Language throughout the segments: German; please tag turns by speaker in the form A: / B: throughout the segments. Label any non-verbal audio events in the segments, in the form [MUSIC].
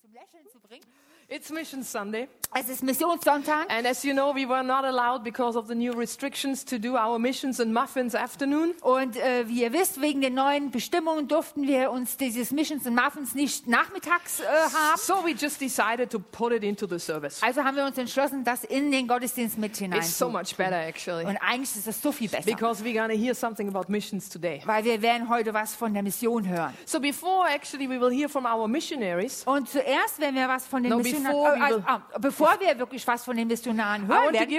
A: zum Lächeln zu bringen.
B: It's Mission Sunday.
A: Es ist Missionssonntag.
B: And as you know, we were not allowed because of the new restrictions to do our missions and muffins afternoon.
A: Und äh, wie ihr wisst, wegen den neuen Bestimmungen durften wir uns dieses Missions und Muffins nicht nachmittags äh, haben.
B: So we just decided to put it into the service.
A: Also haben wir uns entschlossen, das in den Gottesdienst mit hinein
B: It's so much better actually.
A: Und eigentlich ist das so viel besser,
B: Because we're to hear something about missions today.
A: weil wir werden heute was von der Mission hören.
B: So before actually we will hear from our missionaries,
A: Und zuerst, wenn wir was von den
B: No,
A: Missionaren, äh,
B: will-
A: ah, bevor wir wirklich was von den Missionaren hören werden,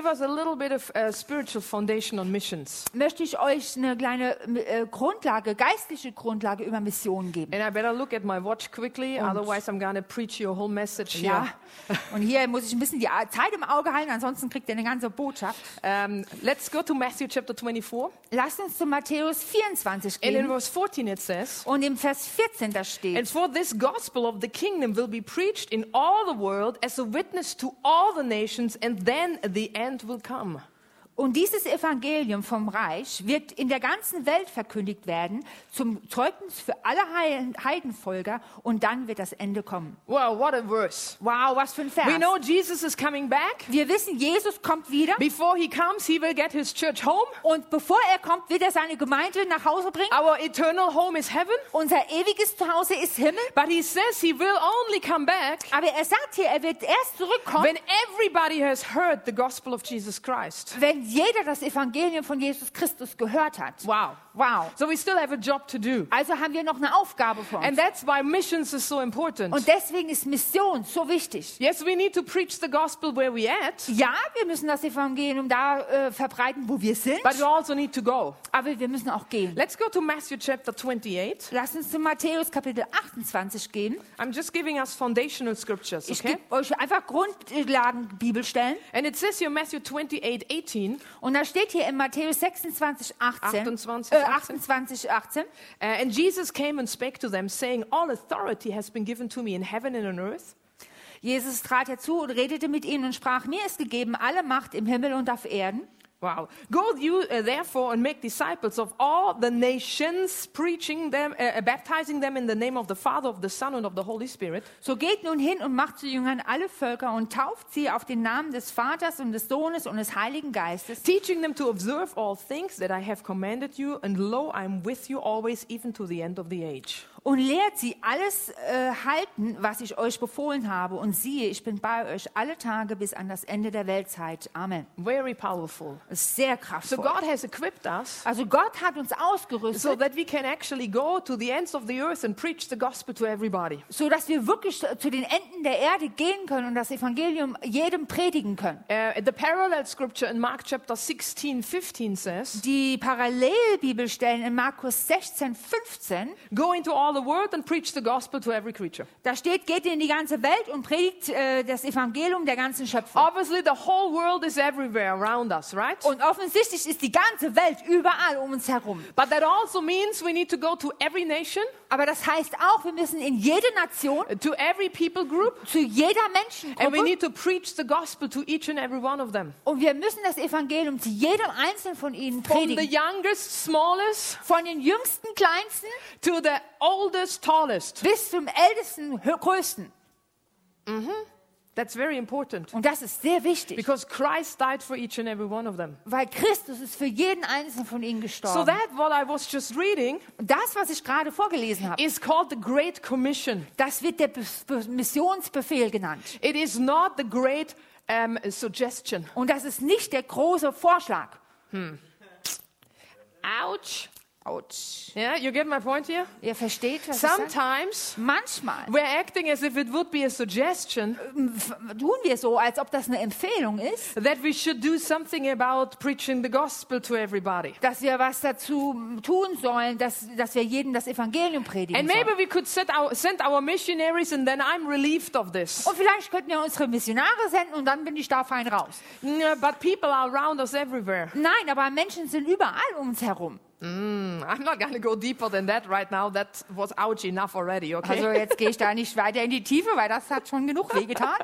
B: of uh,
A: möchte ich euch eine kleine äh, Grundlage, geistliche Grundlage über Missionen geben.
B: And I better look at my watch quickly, otherwise I'm going to preach your whole message here.
A: Ja, [LAUGHS] und hier muss ich ein bisschen die Zeit im Auge halten, ansonsten kriegt ihr eine ganze Botschaft.
B: Um, let's go to Matthew chapter 24.
A: Lasst uns zu Matthäus 24
B: And in
A: gehen.
B: verse 14 it says,
A: Und im Vers 14 da
B: And
A: steht,
B: for this gospel of the kingdom will be preached in all the world as a witness to all the nations, and then the end will come.
A: Und dieses Evangelium vom Reich wird in der ganzen Welt verkündigt werden, zum Zeugnis für alle Heiden- Heidenvölker, und dann wird das Ende kommen.
B: Wow, what a verse.
A: Wow, was für ein Vers.
B: We know Jesus is coming back.
A: Wir wissen, Jesus kommt wieder.
B: Before he comes, he will get his church home.
A: Und bevor er kommt, wird er seine Gemeinde nach Hause bringen.
B: Our eternal home is heaven.
A: Unser ewiges Zuhause ist Himmel.
B: But he says he will only come back
A: Aber er sagt hier, er wird erst zurückkommen,
B: when everybody has heard the gospel of Jesus Christ.
A: wenn jeder das Evangelium von Jesus Christus gehört hat.
B: Wow.
A: Wow.
B: So we still have a job to do.
A: Also haben wir noch eine Aufgabe vor
B: And
A: uns.
B: that's why missions is so important.
A: Und deswegen ist Mission so wichtig.
B: Yes, we need to preach the gospel where we at,
A: Ja, wir müssen das Evangelium da äh, verbreiten, wo wir sind,
B: but we also need to go.
A: aber wir müssen auch gehen.
B: Let's go to Matthew chapter 28.
A: Lass uns zu Matthäus Kapitel 28 gehen.
B: I'm just giving us foundational scriptures,
A: Ich
B: okay?
A: gebe euch einfach Grundlagen Bibelstellen.
B: And it says here Matthew 28, 18,
A: Und da steht hier in Matthäus 26, 18,
B: 28,
A: äh,
B: 18.
A: 28, 18.
B: uh, and Jesus came and spake to them, saying, All authority has been given to me in heaven and on earth.
A: Jesus trat herzu und redete mit ihnen und sprach, mir ist gegeben alle Macht im Himmel und auf Erden.
B: Wow. Go you uh, therefore and make disciples of all the nations, preaching them, uh, uh, baptizing them in the name of the Father, of the Son, and of the Holy Spirit,
A: So geht nun hin und macht zu Jüngern alle Völker und tauft sie auf den Namen des Vaters und des Sohnes und des Heiligen Geistes.
B: teaching them to observe all things that I have commanded you, and lo, I'm with you always, even to the end of the age.
A: Und lehrt sie alles äh, halten, was ich euch befohlen habe. Und siehe, ich bin bei euch alle Tage bis an das Ende der Weltzeit. Amen.
B: Very powerful.
A: Sehr
B: So
A: kraftvoll.
B: God has equipped us
A: Also Gott hat uns
B: so
A: ausgerüstet,
B: that we can actually go to the ends of the earth and preach the gospel to everybody.
A: so dass wir wirklich zu den Enden der Erde gehen können und das Evangelium jedem predigen können.
B: Uh, the parallel scripture in Mark chapter 16, 15 says,
A: Die Parallelbibelstellen in Markus 16, 15,
B: Go into all the world and preach the gospel to every creature.
A: da steht, geht in die ganze Welt und predigt äh, das Evangelium der ganzen Schöpfung.
B: Obviously, the whole world is everywhere around us, right?
A: Und offensichtlich ist die ganze Welt überall um uns herum.
B: But that also means we need to go to every nation,
A: Aber das heißt auch, wir müssen in jede Nation,
B: uh, to every people group,
A: zu jeder
B: and we
A: Menschengruppe
B: need to preach the gospel to each and every one of them.
A: und wir müssen das Evangelium zu jedem einzelnen von ihnen
B: From the
A: predigen.
B: youngest, smallest,
A: Von den jüngsten, kleinsten
B: to the oldest, tallest.
A: bis zum ältesten, größten.
B: That's very important.
A: Und das ist sehr wichtig,
B: Because Christ died for each and every one of them.
A: weil Christus ist für jeden einzelnen von ihnen
B: So
A: gestorben.
B: that what I was just reading
A: Und das, was ich gerade vorgelesen habe,
B: is called the Great Commission.
A: das wird der Be Be Missionsbefehl genannt.
B: It is not the great um, suggestion.
A: Und das ist nicht der große Vorschlag.
B: Ouch.
A: Autsch.
B: Yeah, you get my point here?
A: Ihr versteht, was ich sage?
B: Sometimes
A: Manchmal
B: we're acting as if it would be a suggestion
A: f- tun wir so, als ob das eine Empfehlung ist,
B: that we should do something about preaching the gospel to everybody.
A: dass wir was dazu tun sollen, dass, dass wir jedem das Evangelium predigen
B: And
A: sollen.
B: maybe we could set our, send our missionaries, and then I'm relieved of this.
A: Und vielleicht könnten wir unsere Missionare senden und dann bin ich da fein raus.
B: But people are around us everywhere.
A: Nein, aber Menschen sind überall um uns herum.
B: Mm, I'm not to go deeper than that right now. That was ouch enough already, okay?
A: Also jetzt gehe ich da nicht weiter in die Tiefe, weil das hat schon genug wehgetan.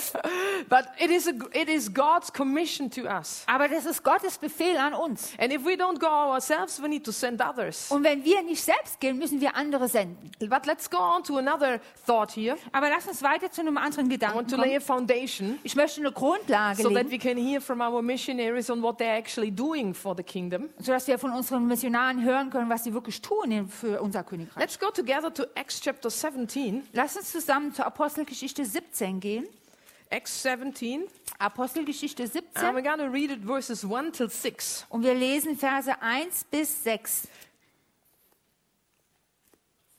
A: [LAUGHS]
B: but it is, a, it is God's commission to us.
A: Aber das ist Gottes Befehl an uns.
B: And if we don't go ourselves, we need to send others.
A: Und wenn wir nicht selbst gehen, müssen wir andere senden.
B: But let's go on to another thought here.
A: Aber lass uns weiter zu einem anderen
B: I
A: Gedanken
B: want to lay
A: kommen.
B: a foundation
A: Ich möchte eine Grundlage
B: so that
A: legen,
B: we can hear from our missionaries on what they're actually doing for the kingdom.
A: sodass wir von unseren Missionaren hören können, was sie wirklich tun für unser Königreich.
B: Let's go together to Acts chapter 17.
A: Lass uns zusammen zur Apostelgeschichte 17 gehen.
B: Acts 17.
A: Apostelgeschichte
B: And
A: 17.
B: we're going to read it verses 1 till 6.
A: Und wir lesen Verse 1 bis 6.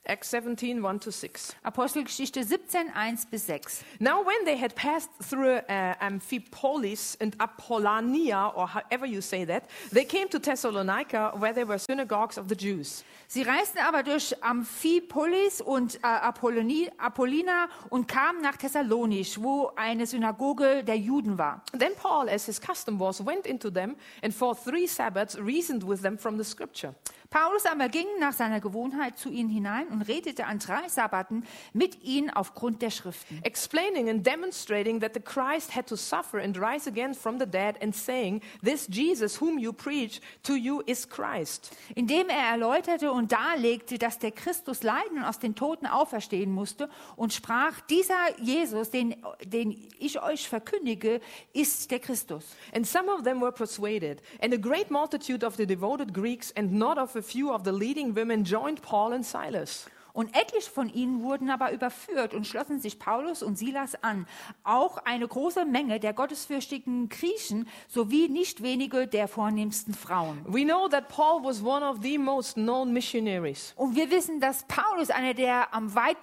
B: Acts 17, 1 to 6.
A: Apostelgeschichte 17, 1 bis 6.
B: Now, when they had passed through uh, Amphipolis and Apollonia, or however you say that, they came to Thessalonica, where there were synagogues of the Jews.
A: Sie reisten aber durch Amphipolis und äh, Apollonie, Apollina und kamen nach Thessalonisch, wo eine Synagoge der Juden war.
B: Then Paul, as his custom was, went into them and for three Sabbaths reasoned with them from the scripture.
A: Paulus aber ging nach seiner Gewohnheit zu ihnen hinein und redete an drei Sabbaten mit ihnen aufgrund der Schriften,
B: explaining and demonstrating that the Christ had to suffer and rise again from the dead, and saying, This Jesus whom you preach to you is Christ.
A: indem er erläuterte und darlegte, dass der Christus leiden und aus den Toten auferstehen musste und sprach, dieser Jesus, den, den ich euch verkündige, ist der Christus.
B: And some of them were persuaded, and a great multitude of the devoted Greeks and not of a few of the leading women joined Paul and Silas.
A: Und etliche von ihnen wurden aber überführt und schlossen sich Paulus und Silas an. Auch eine große Menge der gottesfürchtigen Griechen sowie nicht wenige der vornehmsten Frauen.
B: We know that Paul was one of the most known missionaries,
A: Und wir wissen, dass Paulus einer der am weit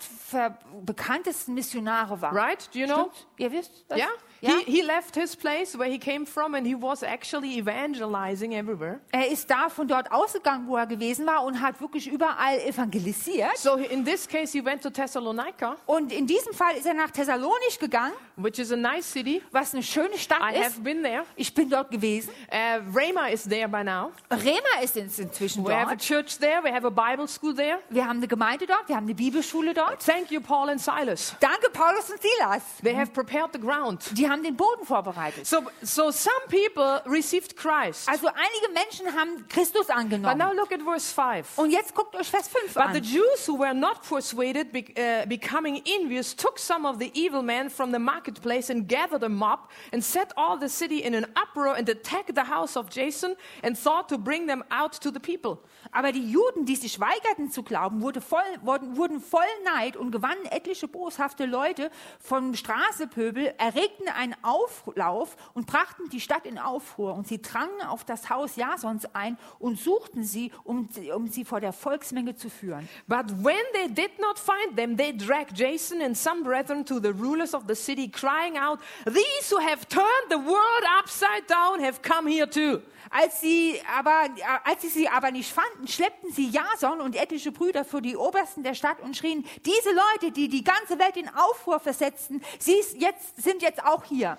A: bekanntesten Missionare war.
B: right? Do you know?
A: Stimmt? Ihr wisst das?
B: Yeah?
A: Ja?
B: He, he left his place where he came from and he was actually evangelizing everywhere.
A: Er ist da von dort ausgegangen, wo er gewesen war und hat wirklich überall evangelisiert.
B: So in this case, he went to Thessalonica,
A: Und in diesem Fall ist er nach Thessalonich gegangen,
B: which is a nice city.
A: was eine schöne Stadt
B: I
A: ist.
B: have been there.
A: Ich bin dort gewesen.
B: Uh, Rama is there by now.
A: Rema ist inzwischen
B: We have a
A: dort.
B: church there. We have a Bible school there.
A: Wir haben eine Gemeinde dort, wir haben eine Bibelschule dort.
B: Thank you, Paul and Silas.
A: Danke, Paulus und Silas.
B: They have prepared the ground.
A: Die haben den Boden vorbereitet.
B: So, so some people received Christ.
A: Also einige Menschen haben Christus angenommen.
B: But now look at verse 5.
A: Und jetzt guckt euch Vers 5
B: But the. Jews who were not persuaded, be, uh, becoming envious, took some of the evil men from the marketplace and gathered a mob and set all the city in an uproar and attacked the house of Jason and thought to bring them out to the people.
A: Aber die Juden, die sich weigerten zu glauben, wurde voll, wurden, wurden voll Neid und gewannen etliche boshafte Leute vom Straßepöbel, erregten einen Auflauf und brachten die Stadt in Aufruhr. Und sie drangen auf das Haus Jasons ein und suchten sie, um, um sie vor der Volksmenge zu führen.
B: But when they did not find them, they dragged Jason and some brethren to the rulers of the city, crying out, These who have turned the world upside down have come here too.
A: Als sie, aber, als sie sie aber nicht fanden, schleppten sie Jason und etliche Brüder für die Obersten der Stadt und schrien, diese Leute, die die ganze Welt in Aufruhr versetzten, sie jetzt, sind jetzt auch hier.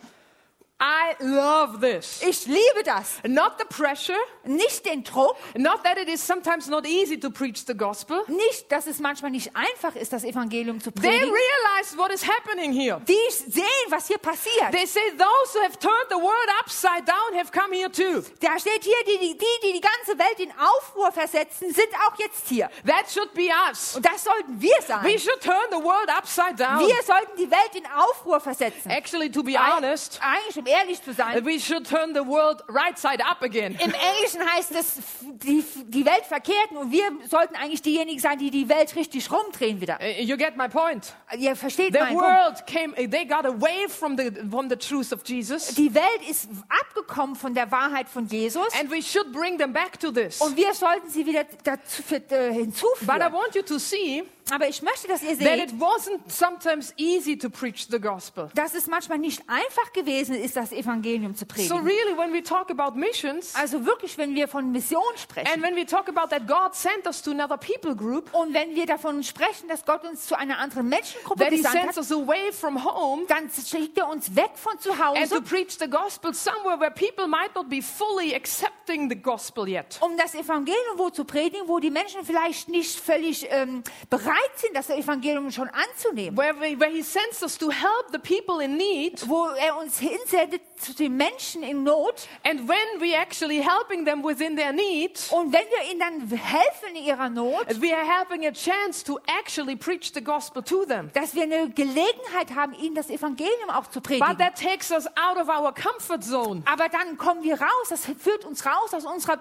B: I love this.
A: Ich liebe das.
B: Not the pressure,
A: Nicht den Druck,
B: not that it is sometimes not easy to preach the gospel.
A: nicht, dass es manchmal nicht einfach ist, das Evangelium zu
B: They
A: predigen.
B: realize what is happening here.
A: Die sehen, was hier passiert.
B: They say those who have turned the world upside down have come here too.
A: Da steht hier, die, die, die, die ganze Welt in Aufruhr versetzen, sind auch jetzt hier.
B: That should be us.
A: Und das sollten wir sein.
B: We should turn the world upside down.
A: Wir sollten die Welt in Aufruhr versetzen.
B: Actually, to be honest,
A: Eigentlich, ehrlich zu sein,
B: we should turn the world right side up again.
A: Im Englischen heißt es die, die Welt verkehrten und wir sollten eigentlich diejenigen sein, die die Welt richtig rumdrehen wieder.
B: Uh, You get my point.
A: Ihr versteht
B: The
A: meinen Punkt.
B: world came, they got away from the, from the truth of Jesus,
A: Die Welt ist abgekommen von der Wahrheit von Jesus
B: and we should bring them back to this.
A: und wir sollten sie wieder dazu, äh,
B: But I
A: hinzufügen.
B: want you to see
A: Aber ich möchte, dass ihr
B: that
A: seht,
B: it wasn't sometimes easy to preach the gospel.
A: dass es manchmal nicht einfach gewesen ist, das Evangelium zu
B: So
A: predigen.
B: really, when we talk about missions,
A: Also wirklich, wenn wir von Mission
B: and
A: sprechen
B: when we talk about that God sent us to another people group,
A: und wenn wir davon sprechen, dass Gott uns zu einer anderen Menschengruppe
B: that He
A: gesandt
B: sends
A: hat,
B: us away from home
A: dann schickt er uns weg von zu
B: and to
A: Hause,
B: preach the gospel somewhere where people might not be fully accepting the gospel yet.
A: um das Evangelium wo zu predigen, wo die Menschen vielleicht nicht völlig ähm, bereit sind, das Evangelium schon anzunehmen.
B: Where, we, where He sends us to help the people in need,
A: Wo er uns hinsendet zu den Menschen in Not.
B: and when we actually helping them within their need,
A: Und wenn wir ihnen dann helfen in ihrer Not,
B: we are having a chance to actually preach the gospel to them.
A: dass wir eine Gelegenheit haben, ihnen das Evangelium auch zu
B: But
A: predigen.
B: that takes us out of our comfort zone.
A: Aber dann kommen wir raus, das führt uns raus aus unserer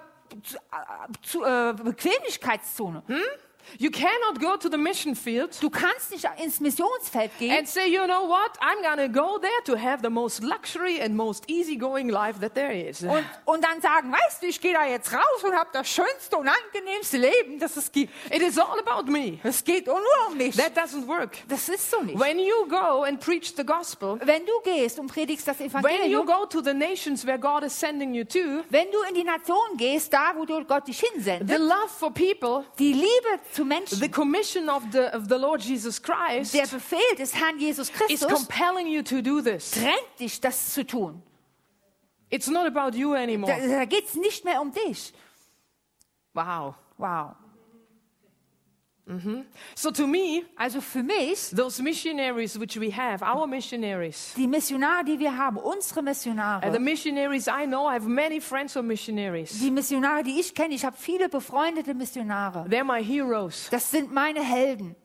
A: zu, äh, Bequemlichkeitszone.
B: You cannot go to the mission field
A: Du kannst nicht ins Missionsfeld gehen
B: and say, you know what, I'm to go there to have the most luxury and most easygoing life that there is.
A: und, und dann sagen, weißt du, ich gehe da jetzt raus und habe das schönste und angenehmste Leben, das es gibt.
B: It is all about me.
A: Es geht nur um mich.
B: That doesn't work.
A: Das ist so nicht.
B: When you go and preach the gospel,
A: Wenn du gehst und predigst das
B: when you
A: Evangelium,
B: go to the nations where God is sending you to,
A: wenn du in die Nation gehst, da wo Gott dich
B: the
A: hinsendet,
B: love for people,
A: die Liebe zu Menschen,
B: the commission of the, of the Lord Jesus Christ
A: der Befehl des Herrn Jesus
B: is
A: Christus
B: compelling you to do this.
A: drängt dich, das zu tun.
B: It's not about you
A: Da,
B: anymore.
A: da geht es nicht mehr um dich.
B: Wow.
A: Wow.
B: So to me,
A: Also für mich,
B: those missionaries which we have, our missionaries,
A: die Missionare, die wir haben, unsere
B: and the
A: Missionare,
B: missionaries I know, I have many friends who are missionaries.
A: die Missionare, die ich kenne, ich habe viele befreundete Missionare.
B: They're my heroes
A: Das sind meine Helden,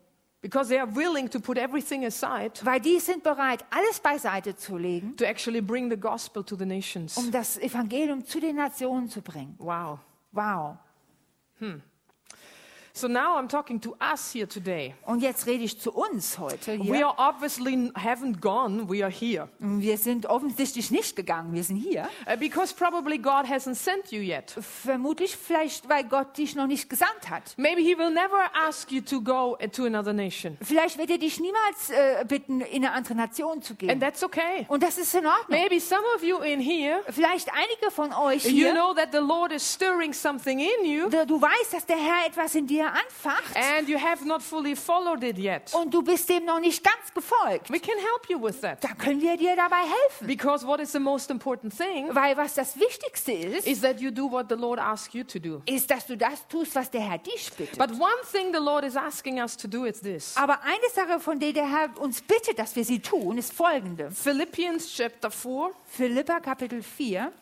B: because they are willing to put everything aside
A: weil die sind bereit, alles beiseite zu legen,
B: to actually bring the gospel to the nations.
A: um das Evangelium zu den Nationen zu bringen.
B: Wow.
A: Wow.
B: So now I'm talking to us here today.
A: Und jetzt rede ich zu uns heute
B: We
A: hier.
B: are obviously haven't gone, we are here.
A: Wir sind offensichtlich nicht gegangen, wir sind hier.
B: Uh, because probably God hasn't sent you yet.
A: Vermutlich vielleicht, weil Gott dich noch nicht gesandt hat.
B: Maybe He will never ask you to go uh, to another nation.
A: Vielleicht wird er dich niemals äh, bitten, in eine andere Nation zu
B: And
A: gehen.
B: that's okay.
A: Und das ist in Ordnung.
B: Maybe some of you in here,
A: Vielleicht einige von euch
B: you
A: hier,
B: know that the Lord is stirring something in you
A: du weißt, dass der Herr etwas in dir anfacht
B: and you have not fully followed it yet.
A: und du bist dem noch nicht ganz gefolgt.
B: We can help you with that.
A: Da können wir dir dabei helfen.
B: Because what is the most important thing
A: Weil was das Wichtigste ist,
B: is that you do what the Lord asks you to do.
A: ist, dass du das tust, was der Herr dich bittet.
B: But one thing the Lord is asking us to do is this.
A: Aber eine Sache, von der der Herr uns bittet, dass wir sie tun, ist folgende.
B: Philippians chapter 4,
A: Philippa Kapitel 4,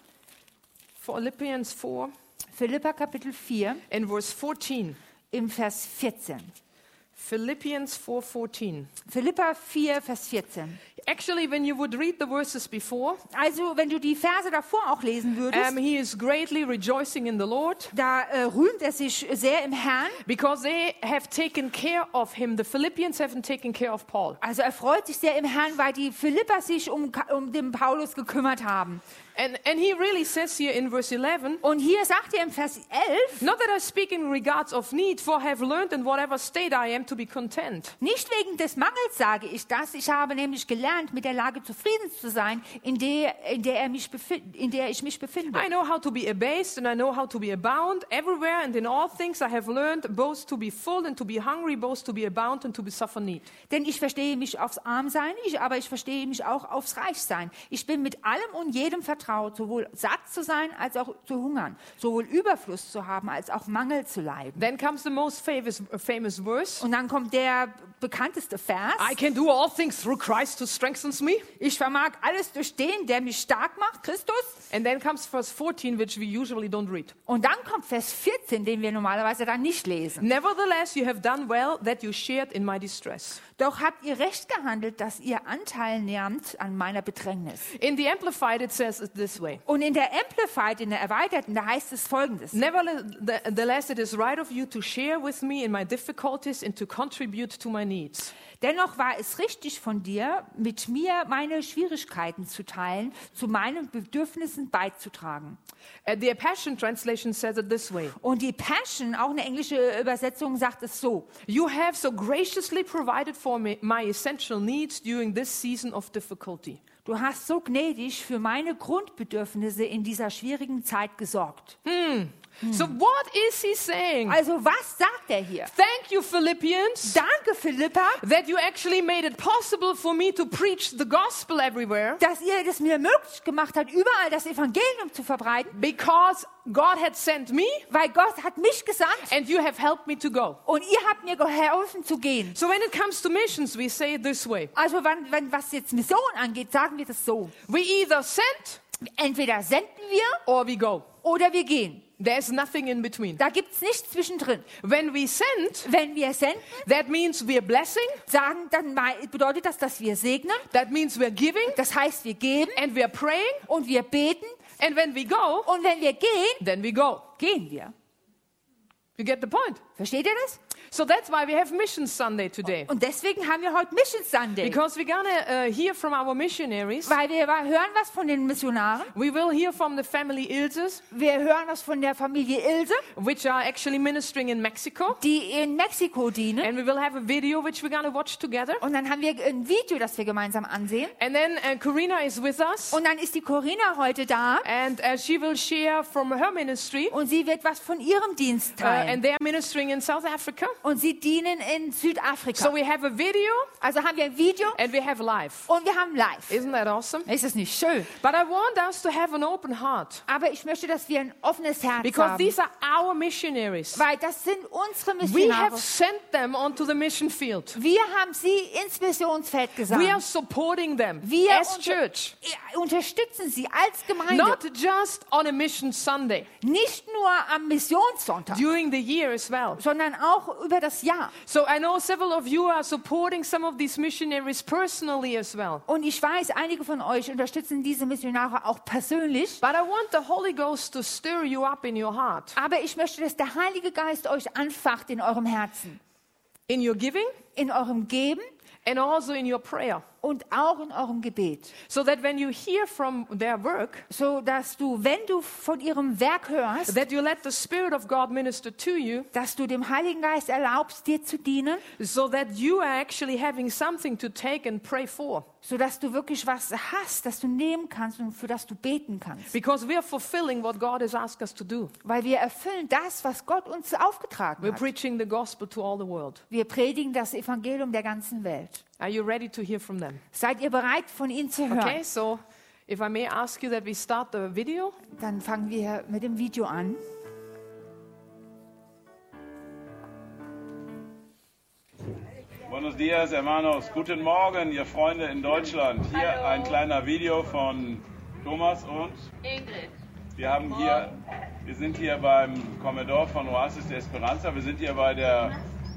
B: Philippians 4
A: Philippa Kapitel 4
B: and verse 14.
A: im Vers 14.
B: Philippians 4:14.
A: Philippa 4, Vers 14.
B: Actually, when you would read the verses before,
A: Also, wenn du die Verse davor auch lesen würdest,
B: um, he is greatly rejoicing in the Lord
A: da äh, rühmt er sich sehr im Herrn.
B: because they have taken care of him. The Philippians haven't taken care of Paul.
A: Also er freut sich sehr im Herrn, weil die Philipper sich um, um den Paulus gekümmert haben.
B: And, and he really says here in verse 11,
A: Und hier sagt er im Vers 11,
B: Not that I speak in regards of need, for I have learned in whatever state I am to be content.
A: nicht wegen des Mangels sage ich das, ich habe nämlich gelernt, mit der Lage zufrieden zu sein, in der, in der, er mich in der ich mich befinde.
B: I know how to be abased and I know how to be abound. Everywhere and in all things I have learned both to be full and to be hungry, both to be abound and to be suffer need.
A: Denn ich verstehe mich aufs Armsein, ich, aber ich verstehe mich auch aufs Reichsein. Ich bin mit allem und jedem vertraut, sowohl satt zu sein als auch zu hungern, sowohl Überfluss zu haben als auch Mangel zu leiden.
B: Then comes the most famous, famous verse.
A: Und dann kommt der bekannteste Vers.
B: I can do all things through Christ who strengthens me.
A: Ich vermag alles durch den, der mich stark macht, Christus.
B: And then comes verse 14, which we usually don't read.
A: Und dann kommt Vers 14, den wir normalerweise dann nicht lesen.
B: Nevertheless, you have done well that you shared in my distress.
A: Doch habt ihr recht gehandelt, dass ihr Anteil nehmt an meiner Bedrängnis.
B: In the Amplified, it says it this way.
A: Und in der Amplified, in der Erweiterten, da heißt es folgendes.
B: Nevertheless, it is right of you to share with me in my difficulties and to contribute to my needs.
A: Dennoch war es richtig von dir, mit mir meine Schwierigkeiten zu teilen, zu meinen Bedürfnissen beizutragen.
B: Uh, the Passion Translation says it this way
A: Und die Passion, auch eine englische Übersetzung, sagt es so.
B: You have so graciously provided for me my essential needs during this season of difficulty.
A: Du hast so gnädig für meine Grundbedürfnisse in dieser schwierigen Zeit gesorgt.
B: So, what is he saying?
A: Also was sagt er hier?
B: Thank you, Philippians,
A: Danke, Philippa,
B: that you actually made it possible for me to preach the gospel everywhere
A: dass ihr es mir möglich gemacht habt, überall das Evangelium zu verbreiten,
B: because God had sent me
A: weil Gott hat mich gesandt
B: and you have helped me to go.
A: und ihr habt mir geholfen zu gehen.
B: So, when it comes to missions, we say it this way
A: Also wenn, wenn, was jetzt Mission angeht, sagen wir das so.
B: We either send
A: Entweder senden wir
B: or we go.
A: oder wir gehen.
B: There's nothing in between.
A: Da gibt es nichts zwischendrin.
B: When we send,
A: Wenn wir senden,
B: that means we're blessing,
A: sagen, dann bedeutet das, dass wir segnen.
B: that means we're giving,
A: Das heißt, wir geben
B: and we're praying,
A: und wir beten.
B: and when we go,
A: Und wenn wir gehen,
B: then we go.
A: gehen wir.
B: You get the point?
A: Versteht ihr das?
B: So that's why we have Mission Sunday today.
A: Und deswegen haben wir heute Mission Sunday.
B: Because we're gonna uh, hear from our missionaries.
A: Weil wir hören was von den Missionaren.
B: We will hear from the family Ilses,
A: Wir hören was von der Familie Ilse,
B: which are actually ministering in Mexico.
A: die in Mexiko dienen.
B: And we will have a video which we're gonna watch together.
A: Und dann haben wir ein Video, das wir gemeinsam ansehen.
B: And then uh, Karina is with us,
A: Und dann ist die Corinna heute da
B: and uh, she will share from her ministry.
A: und sie wird was von ihrem Dienst
B: Uh, and
A: teilen.
B: they are ministering in South Africa.
A: Und sie dienen in Südafrika.
B: So we have a video
A: Also haben wir ein Video
B: and we have live.
A: und wir haben live.
B: Isn't that awesome?
A: Ist das nicht schön?
B: But I want us to have an open heart
A: Aber ich möchte, dass wir ein offenes Herz
B: because
A: haben.
B: these are our missionaries.
A: Weil das sind unsere
B: We have
A: Missionare.
B: sent them onto the mission field.
A: Wir haben sie ins Missionsfeld gesandt.
B: We are supporting them
A: Wir
B: as
A: unter-
B: church,
A: unterstützen sie als Gemeinde.
B: not just on a mission Sunday,
A: nicht nur am Missionssonntag,
B: during the year as well.
A: sondern auch über das Jahr.
B: So I know several of you are supporting some of these missionaries personally as well.
A: Und ich weiß, einige von euch unterstützen diese Missionare auch persönlich.
B: But I want the Holy Ghost to stir you up in your heart,
A: Aber ich möchte, dass der Heilige Geist euch anfacht in eurem Herzen,
B: in your giving,
A: in eurem Geben
B: and also in your prayer.
A: Und auch in eurem Gebet.
B: So that when you hear from their work,
A: So dass du, wenn du von ihrem Werk hörst,
B: that you let the Spirit of God minister to you,
A: dass du dem Heiligen Geist erlaubst, dir zu dienen,
B: so that you are actually having something to take and pray for.
A: so dass du wirklich was hast, das du nehmen kannst und für das du beten kannst.
B: Because we are fulfilling what God has asked us to do.
A: Weil wir erfüllen das, was Gott uns aufgetragen
B: We're
A: hat.
B: preaching the gospel to all the world.
A: Wir predigen das Evangelium der ganzen Welt.
B: Are you ready to hear from them?
A: Seid ihr bereit, von ihnen zu hören?
B: Okay, so if I may ask you that we start the video.
A: Dann fangen wir mit dem Video an.
C: Buenos dias, hermanos. Guten Morgen, ihr Freunde in Deutschland. Hier ein kleiner Video von Thomas und
D: Ingrid.
C: wir haben hier, wir sind hier beim Commodore von Oasis de Esperanza. Wir sind hier bei der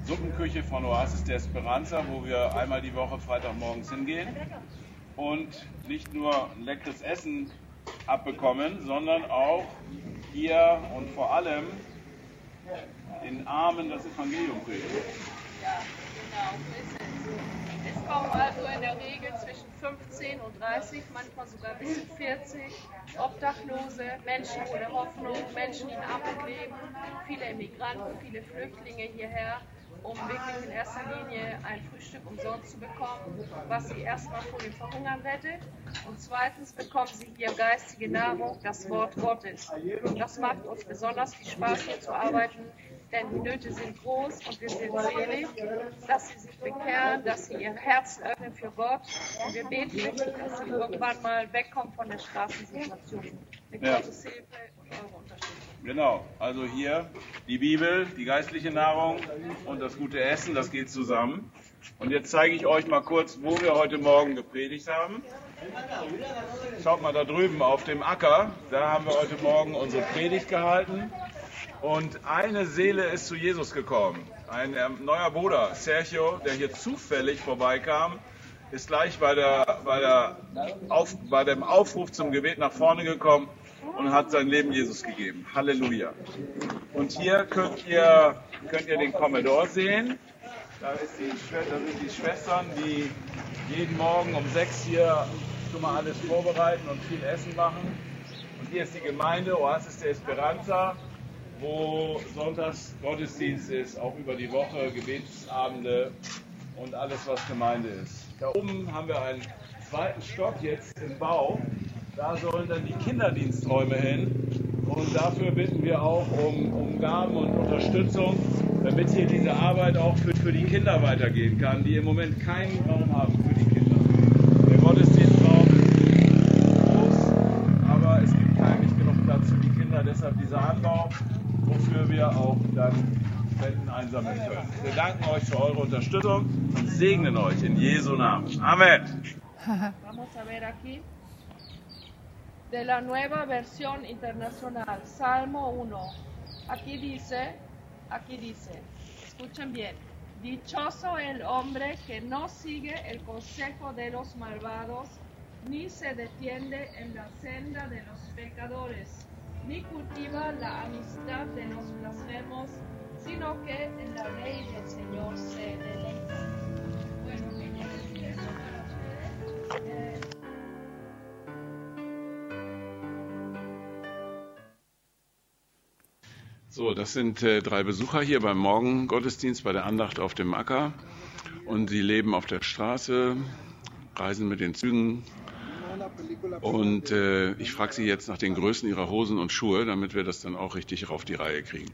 C: Suppenküche von Oasis de Esperanza, wo wir einmal die Woche Freitagmorgens hingehen und nicht nur leckeres Essen abbekommen, sondern auch hier und vor allem den Armen das Evangelium predigen.
D: Ja, genau, so es. Kommen also in der Regel zwischen 15 und 30, manchmal sogar bis zu 40 Obdachlose, Menschen ohne Hoffnung, Menschen, in Armut leben, viele Immigranten, viele Flüchtlinge hierher, um wirklich in erster Linie ein Frühstück umsonst zu bekommen, was sie erstmal vor dem Verhungern rettet. Und zweitens bekommen sie hier geistige Nahrung, das Wort Gottes. Und das macht uns besonders viel Spaß, hier zu arbeiten, denn die Nöte sind groß und wir sind selig, dass sie sich bekehren, dass sie ihr Herz öffnen für Gott. Und wir beten wirklich, dass sie irgendwann mal wegkommen von der Straßensituation. Mit
C: Ja.
D: Gottes Hilfe.
C: Genau, also hier die Bibel, die geistliche Nahrung und das gute Essen, das geht zusammen. Und jetzt zeige ich euch mal kurz, wo wir heute Morgen gepredigt haben. Schaut mal da drüben auf dem Acker, da haben wir heute Morgen unsere Predigt gehalten. Und eine Seele ist zu Jesus gekommen. Ein ähm, neuer Bruder, Sergio, der hier zufällig vorbeikam, ist gleich bei, der, bei, der auf, bei dem Aufruf zum Gebet nach vorne gekommen und hat sein Leben Jesus gegeben. Halleluja. Und hier könnt ihr, könnt ihr den Commodore sehen. Da, die, da sind die Schwestern, die jeden Morgen um sechs hier schon mal alles vorbereiten und viel Essen machen. Und hier ist die Gemeinde Oasis de Esperanza, wo sonntags Gottesdienst ist, auch über die Woche, Gebetsabende und alles, was Gemeinde ist.
E: Da oben haben wir einen zweiten Stock jetzt im Bau. Da sollen dann die Kinderdiensträume hin. Und dafür bitten wir auch um, um Gaben und Unterstützung, damit hier diese Arbeit auch für, für die Kinder weitergehen kann, die im Moment keinen Raum haben für die Kinder. Der Gottesdienstraum ist groß, aber es gibt keinen nicht genug Platz für die Kinder. Deshalb dieser Anbau, wofür wir auch dann Spenden einsammeln können. Wir danken euch für eure Unterstützung und segnen euch in Jesu Namen. Amen. [LAUGHS]
D: De la nueva versión internacional, Salmo 1. Aquí dice, aquí dice, escuchen bien, dichoso el hombre que no sigue el consejo de los malvados, ni se detiene en la senda de los pecadores, ni cultiva la amistad de los blasfemos, sino que en la ley del Señor se deleita. Bueno, ¿qué quiere decir eso para ustedes? Eh,
E: So, das sind äh, drei Besucher hier beim Morgengottesdienst bei der Andacht auf dem Acker. Und sie leben auf der Straße, reisen mit den Zügen. Und äh, ich frage sie jetzt nach den Größen ihrer Hosen und Schuhe, damit wir das dann auch richtig auf die Reihe kriegen.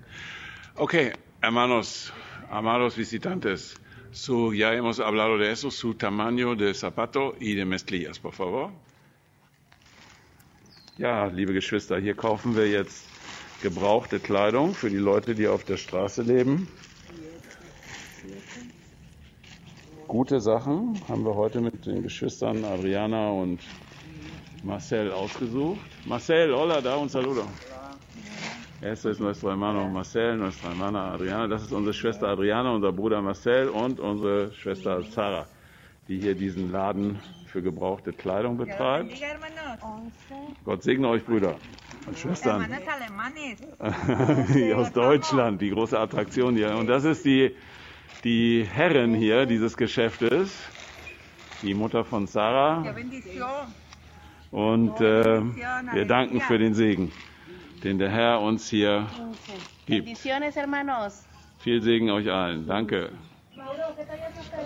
E: Okay, hermanos, amados visitantes, su, ya hemos hablado de eso, su tamaño de zapato y de mezclillas, por favor. Ja, liebe Geschwister, hier kaufen wir jetzt gebrauchte Kleidung für die Leute, die auf der Straße leben. Gute Sachen haben wir heute mit den Geschwistern Adriana und Marcel ausgesucht. Marcel, hola, da un saludo. Este es nuestro hermano Marcel, nuestra hermana Adriana. Das ist unsere Schwester Adriana, unser Bruder Marcel und unsere Schwester Sarah, die hier diesen Laden für gebrauchte Kleidung betreibt. Gott segne euch, Brüder und Schwestern.
A: Alemanes. [LAUGHS]
E: aus Deutschland, die große Attraktion hier. Und das ist die, die Herrin hier dieses Geschäftes, die Mutter von Sarah. Und äh, wir danken für den Segen, den der Herr uns hier gibt.
F: Bendiciones, hermanos.
E: Viel Segen euch allen. Danke.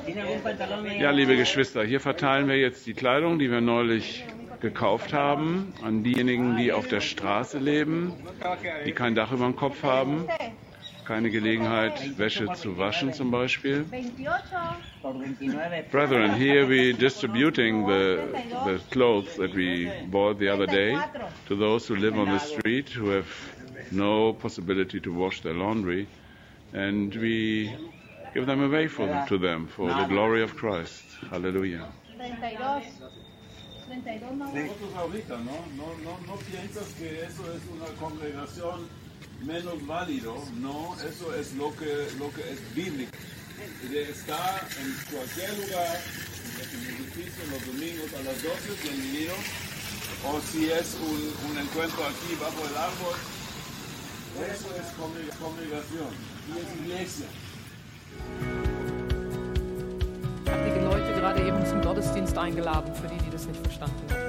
F: ¿Tiene algún pantalón
E: Ja, liebe Geschwister, hier verteilen wir jetzt die Kleidung, die wir neulich gekauft haben, an diejenigen, die auf der Straße leben, die kein Dach über dem Kopf haben, keine Gelegenheit, Wäsche zu waschen zum Beispiel.
F: por 29
E: Brethren, here we distributing the, the clothes that we bought the other day to those who live on the street who have no possibility to wash their laundry, and we give them away for to them for the glory of Christ. Hallelujah.
F: 32. 32 no.
E: Nosotros ahorita, ¿no? No, no, no piensas que eso es una congregación menos válido, no, eso es lo que, lo que es bíblico. De estar en cualquier lugar, en el edificio, los domingos a las 12, bienvenido. O si es un, un encuentro aquí bajo el árbol, eso es congreg- congregación, y es iglesia.
B: Gerade eben zum Gottesdienst eingeladen, für die, die das nicht verstanden haben.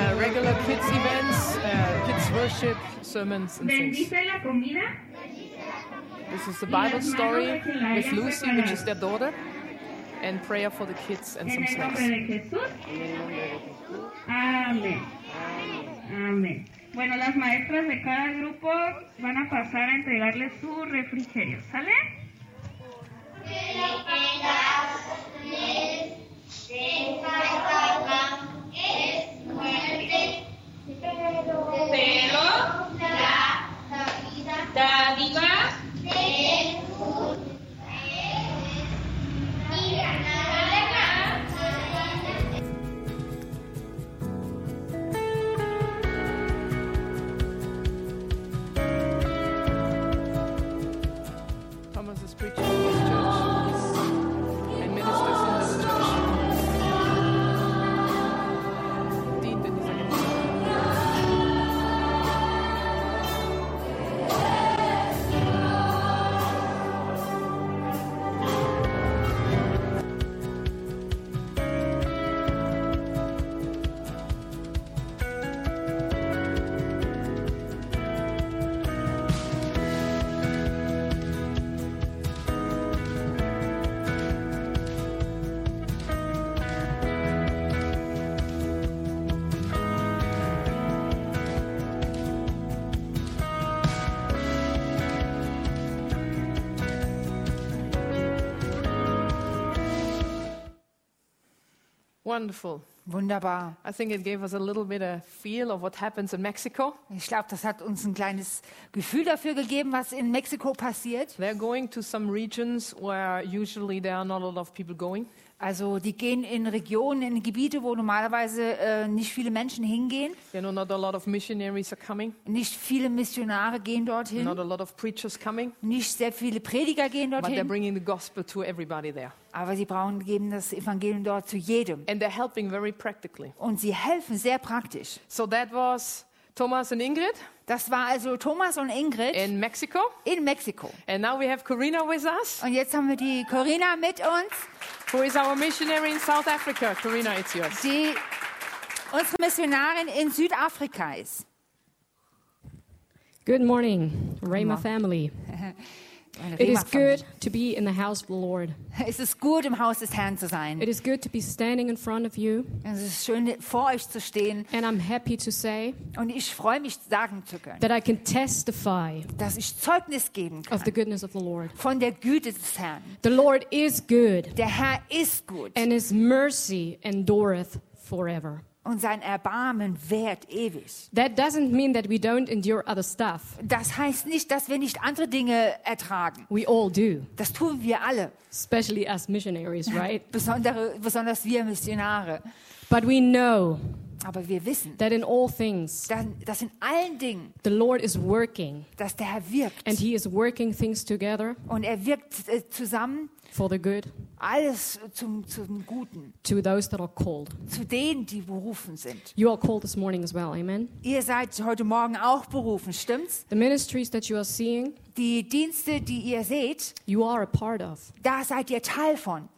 B: Uh, regular kids kids worship, sermons and things.
G: Bendice la comida.
B: This is the Bible story with Lucy, which is their daughter, and prayer for the kids and some snacks.
G: Amén. Amén. Bueno, las maestras de cada grupo van a pasar a entregarles su refrigerio, ¿sale?
H: Pero,
B: la, vida dádiva de Wonderful.
A: Wunderbar.
B: I think it gave us a little bit a feel of what happens in Mexico.
A: Ich glaube, das hat uns ein kleines Gefühl dafür gegeben, was in Mexiko passiert.
B: They're going to some regions where usually there are not a lot of people going.
A: Also die gehen in Regionen, in Gebiete, wo normalerweise äh, nicht viele Menschen hingehen.
B: You know, not a lot of missionaries are coming,
A: Nicht viele Missionare gehen dorthin.
B: not a lot of preachers coming,
A: Nicht sehr viele Prediger gehen
B: but they're
A: dorthin.
B: bringing the gospel to everybody there.
A: Aber sie brauchen, geben das Evangelium dort zu jedem.
B: And they're helping very practically.
A: Und sie helfen sehr praktisch.
B: So that was Thomas and Ingrid
A: Das war also Thomas und Ingrid
B: in Mexico.
A: in Mexiko.
B: And now we have Corina with us,
A: Und jetzt haben wir die Corinna mit uns,
B: who is our missionary in South Africa. Corina, it's yours.
A: die unsere Missionarin in Südafrika ist.
I: Good morning, Rhema
A: Morgen.
I: family. [LAUGHS]
A: Eine
I: It is good to be in the house of the Lord.
A: Es ist gut, im Haus des Herrn zu sein.
I: It is good to be standing in front of you.
A: Es ist schön, vor euch zu stehen.
I: And I'm happy to say
A: Und ich freue mich, sagen zu können,
I: that I can testify
A: dass ich Zeugnis geben kann
I: of the goodness of the Lord.
A: von der Güte des Herrn.
I: The Lord is good,
A: Der Herr ist gut
I: and his mercy endureth forever.
A: Und sein Erbarmen währt ewig.
I: That doesn't mean that we don't endure other stuff.
A: Das heißt nicht, dass wir nicht andere Dinge ertragen.
I: We all do,
A: Das tun wir alle,
I: especially as missionaries, right? [LAUGHS]
A: besondere, besonders wir Missionare.
I: But we know
A: Aber wir wissen,
I: that in all things,
A: dass, dass in allen Dingen,
I: the Lord is working,
A: dass der Herr wirkt.
I: and he is working things together
A: Und er wirkt äh, zusammen
I: for the good
A: alles zum, zum Guten,
I: to those that are called.
A: zu denen, die berufen sind.
I: You are called this morning as well, amen?
A: Ihr seid heute Morgen auch berufen, stimmt's?
I: The ministries that you are seeing,
A: Die Dienste, die ihr seht,
I: you are a part of.
A: da seid ihr Teil von.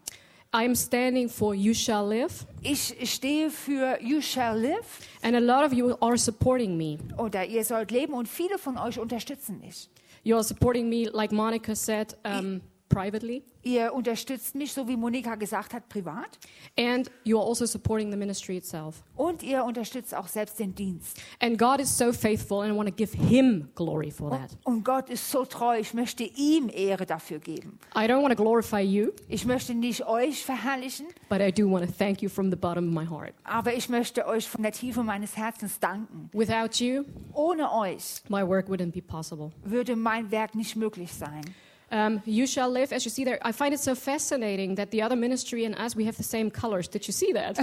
I: I am standing for You Shall Live,
A: Ich stehe für You Shall Live
I: and a lot of you are supporting me.
A: oder ihr sollt leben und viele von euch unterstützen mich.
I: You are supporting me, like Monica said, um, privately,
A: Ihr unterstützt mich, so wie Monika gesagt hat, privat.
I: and you are also supporting the ministry itself.
A: Und ihr unterstützt auch selbst den Dienst.
I: And God is so faithful, and I want to give Him glory for that.
A: Und Gott ist so treu, ich möchte ihm Ehre dafür geben.
I: I don't want to glorify you,
A: Ich möchte nicht euch verherrlichen,
I: but I do want to thank you from the bottom of my heart.
A: aber ich möchte euch von der Tiefe meines Herzens danken.
I: Without you,
A: Ohne euch
I: my work wouldn't be possible.
A: würde mein Werk nicht möglich sein.
I: Um, you shall live, as you see there. I find it so fascinating that the other ministry and us, we have the same colors. Did you see that?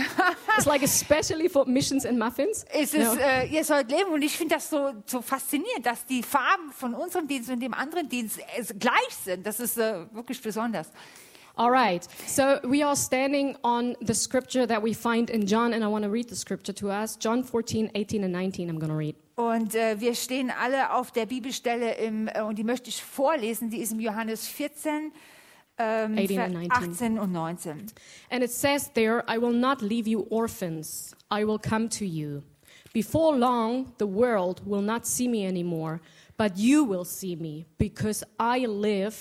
I: [LAUGHS] it's like especially for missions and muffins.
A: Es
I: No?
A: ist, äh, ihr sollt leben und ich finde das so, so faszinierend, dass die Farben von unserem Dienst und dem anderen Dienst äh, gleich sind. Das ist äh, wirklich besonders.
I: All right. So we are standing on the scripture that we find in John, and I want to read the scripture to us. John 14, 18, and 19, I'm going to read.
A: Und äh, wir stehen alle auf der Bibelstelle im, äh, und die möchte ich vorlesen. Die ist im Johannes 14, ähm,
I: 18
A: Ver-
I: and 19.
A: 18 und 19.
I: And it says there, I will not leave you orphans, I will come to you. Before long, the world will not see me anymore, but you will see me. Because I live,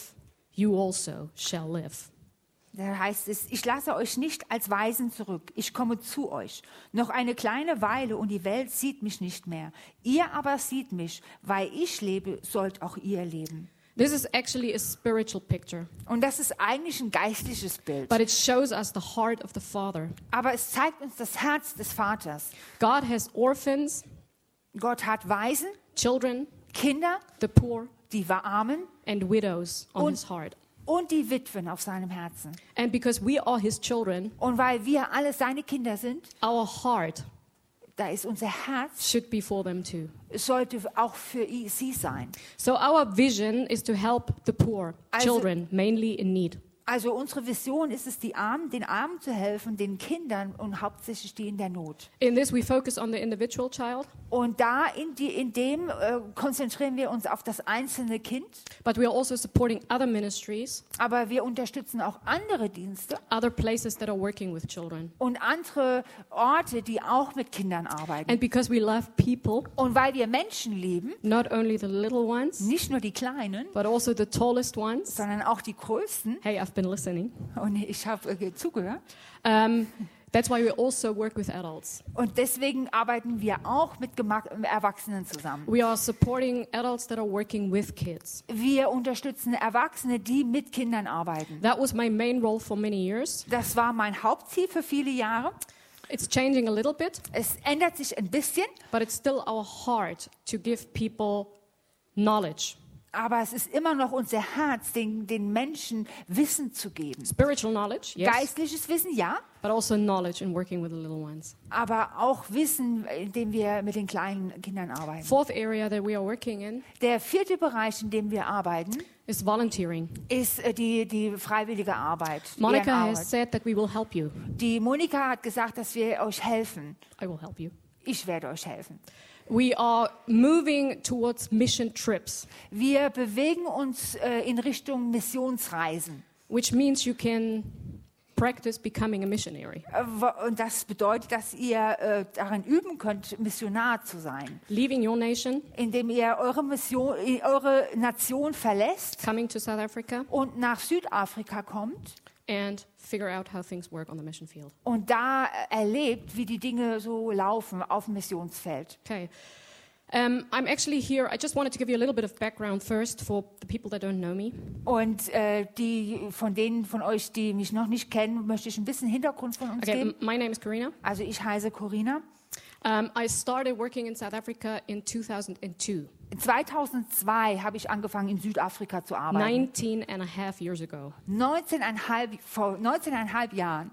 I: you also shall live.
A: Da heißt es, ich lasse euch nicht als Weisen zurück, ich komme zu euch. Noch eine kleine Weile und die Welt sieht mich nicht mehr. Ihr aber seht mich, weil ich lebe, sollt auch ihr leben.
I: This is actually a spiritual picture,
A: Und das ist eigentlich ein geistliches Bild.
I: but it shows us the heart of the Father.
A: Aber es zeigt uns das Herz des Vaters.
I: God has orphans,
A: Gott hat Waisen,
I: children,
A: Kinder,
I: the poor,
A: die Armen
I: and widows on
A: Und-
I: his heart.
A: Und die Witwen auf seinem Herzen.
I: And because we are his children,
A: Und weil wir alle seine Kinder sind,
I: our heart
A: da ist unser Herz,
I: should be for them too.
A: sollte auch für sie sein.
I: So our vision is to help the poor,
A: Also-
I: children mainly in need.
A: Also unsere Vision ist es, die Armen, den Armen zu helfen, den Kindern und hauptsächlich die in der Not.
I: In this, we focus on the individual child,
A: Und da in, die, in dem äh, konzentrieren wir uns auf das einzelne Kind,
I: but we are also supporting other ministries,
A: aber wir unterstützen auch andere Dienste
I: other places that are working with children.
A: und andere Orte, die auch mit Kindern arbeiten.
I: And because we love people,
A: Und weil wir Menschen lieben,
I: not only the little ones,
A: nicht nur die Kleinen,
I: but also the tallest ones.
A: sondern auch die Größten,
I: Hey, I've been listening.
A: und ich habe äh, zugehört,
I: Um, that's why we also work with adults.
A: und deswegen arbeiten wir auch mit Erwachsenen zusammen.
I: We are supporting adults that are working with kids.
A: Wir unterstützen Erwachsene, die mit Kindern arbeiten.
I: That was my main role for many years.
A: Das war mein Hauptziel für viele Jahre.
I: It's changing a little bit,
A: Es ändert sich ein bisschen,
I: but it's still our heart to give people knowledge,
A: aber es ist immer noch unser Herz, den, den Menschen Wissen zu geben.
I: spiritual knowledge, yes,
A: Geistliches Wissen, ja,
I: but also knowledge in working with the little ones.
A: aber auch Wissen, indem wir mit den kleinen Kindern arbeiten.
I: Fourth area that we are working in
A: Der vierte Bereich, in dem wir arbeiten,
I: is volunteering.
A: ist äh, die, die freiwillige Arbeit.
I: Monica
A: Ehrenarbeit.
I: has said that we will help you.
A: Die Monika hat gesagt, dass wir euch helfen.
I: I will help you.
A: Ich werde euch helfen.
I: We are moving towards mission trips,
A: Wir bewegen uns äh, in Richtung Missionsreisen.
I: which means you can practice becoming a missionary.
A: Äh, Und das bedeutet, dass ihr äh, darin üben könnt, Missionar zu sein,
I: Leaving your nation,
A: indem ihr eure, Mission, äh, eure Nation verlässt
I: coming to South Africa,
A: und nach Südafrika kommt
I: and figure out how things work on the mission field.
A: und da äh, erlebt, wie die Dinge so laufen auf dem Missionsfeld.
I: Okay. Um, I'm actually here. I just wanted to give you a little bit of background first for the people that don't know me.
A: Und äh, die von denen von euch, die mich noch nicht kennen, möchte ich ein bisschen Hintergrund von uns
I: Okay,
A: geben.
I: my name is Karina.
A: Also ich heiße Corina.
I: Um, I started working in South Africa in 2002,
A: 2002 habe ich angefangen, in Südafrika zu arbeiten.
I: 19 and a half years ago.
A: 19,5, vor 19,5 Jahren.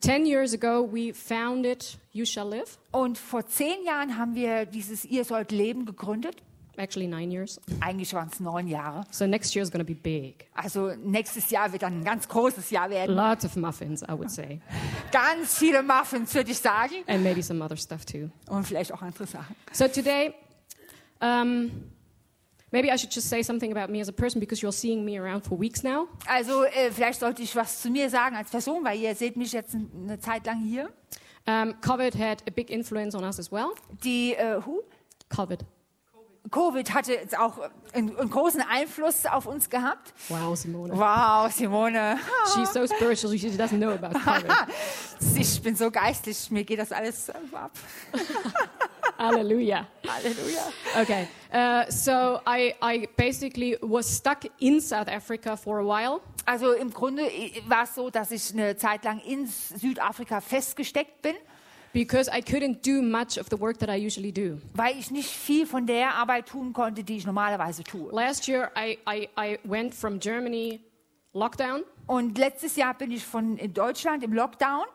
I: 10 years ago, we founded You Shall Live.
A: Und vor zehn Jahren haben wir dieses Ihr sollt leben gegründet.
I: Actually, nine years.
A: Eigentlich waren es neun Jahre.
I: So next year is going to be big.
A: Also nächstes Jahr wird dann ein ganz großes Jahr werden.
I: Lots of muffins, I would say, [LAUGHS]
A: Ganz viele Muffins, würde ich sagen.
I: and maybe some other stuff too.
A: Und vielleicht auch andere Sachen.
I: So today, um, maybe I should just say something about me as a person because you're seeing me around for weeks now.
A: Also äh, vielleicht sollte ich was zu mir sagen als Person, weil ihr seht mich jetzt eine Zeit lang hier.
I: Um, COVID had a big influence on us as well.
A: Die äh, who?
I: COVID.
A: Covid hatte jetzt auch einen, einen großen Einfluss auf uns gehabt.
I: Wow, Simone.
A: Wow, Simone. [LAUGHS]
I: She's so spiritual, she doesn't know about COVID. [LAUGHS]
A: Ich bin so geistlich, mir geht das alles äh, ab. [LAUGHS]
I: Hallelujah.
A: Halleluja.
I: Okay, uh, so I, I basically was stuck in South Africa for a while.
A: Also im Grunde äh, war es so, dass ich eine Zeit lang in Südafrika festgesteckt bin,
I: because I couldn't do much of the work that I usually do.
A: weil ich nicht viel von der Arbeit tun konnte, die ich normalerweise tue.
I: Last year, I, I, I went from Germany lockdown.
A: Und letztes Jahr bin ich von in Deutschland im Lockdown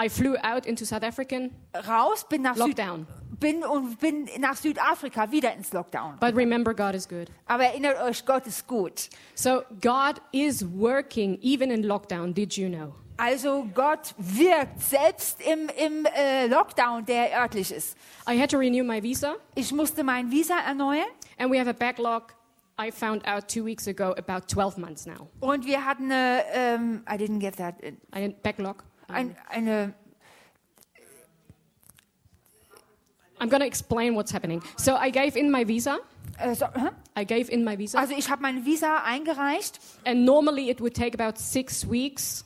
I: I flew out into South African,
A: raus, bin nach, Süd
I: Lockdown.
A: bin und bin nach Südafrika wieder ins Lockdown.
I: but remember, God is good.
A: Aber erinnert euch, Gott ist gut.
I: So God is working even in lockdown. Did you know?
A: Also Gott wirkt selbst im, im äh, Lockdown, der örtlich ist.
I: I had to renew my visa,
A: Ich musste mein Visa erneuern
I: and we have a backlog. I found out two weeks ago about 12 months now.
A: und wir hatten eine, ähm, I didn't get that,
I: I didn't backlog.
A: Ein, eine,
I: I'm going to explain what's happening. So I gave in my visa.
A: äh, so, hä?
I: I gave in my visa,
A: also ich habe mein Visa eingereicht
I: and normally it would take about six weeks.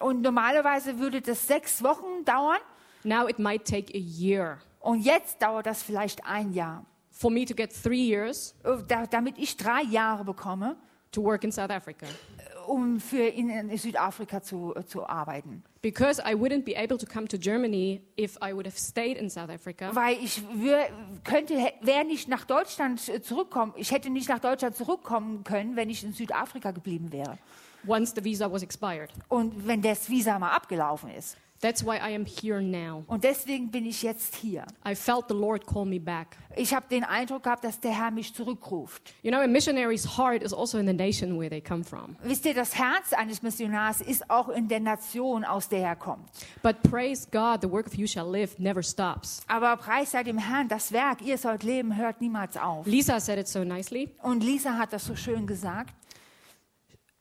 A: und normalerweise würde das sechs Wochen dauern
I: Now it might take a year
A: und jetzt dauert das vielleicht ein Jahr,
I: for me to get three years
A: Äh, da, damit ich drei Jahre bekomme,
I: to work in South Africa.
A: Um für in, in Südafrika zu, äh, zu arbeiten.
I: Because I wouldn't be able to come to Germany if I would have stayed in South Africa.
A: Weil ich wür, könnte, wäre nicht nach Deutschland äh, zurückkommen, ich hätte nicht nach Deutschland zurückkommen können, wenn ich in Südafrika geblieben wäre.
I: once the visa was expired.
A: Und wenn das Visa mal abgelaufen ist.
I: That's why I am here now.
A: Und deswegen bin ich jetzt hier.
I: I felt the Lord call me back.
A: Ich habe den Eindruck gehabt, dass der Herr mich zurückruft.
I: You know, a missionary's heart is also in the nation where they come from.
A: Wisst ihr, das Herz eines Missionars ist auch in der Nation, aus der er kommt.
I: But praise God, the work of You Shall Live never stops.
A: Aber preis sei dem Herrn, das Werk, ihr sollt leben, hört niemals auf.
I: Lisa said it so nicely.
A: Und Lisa hat das so schön gesagt.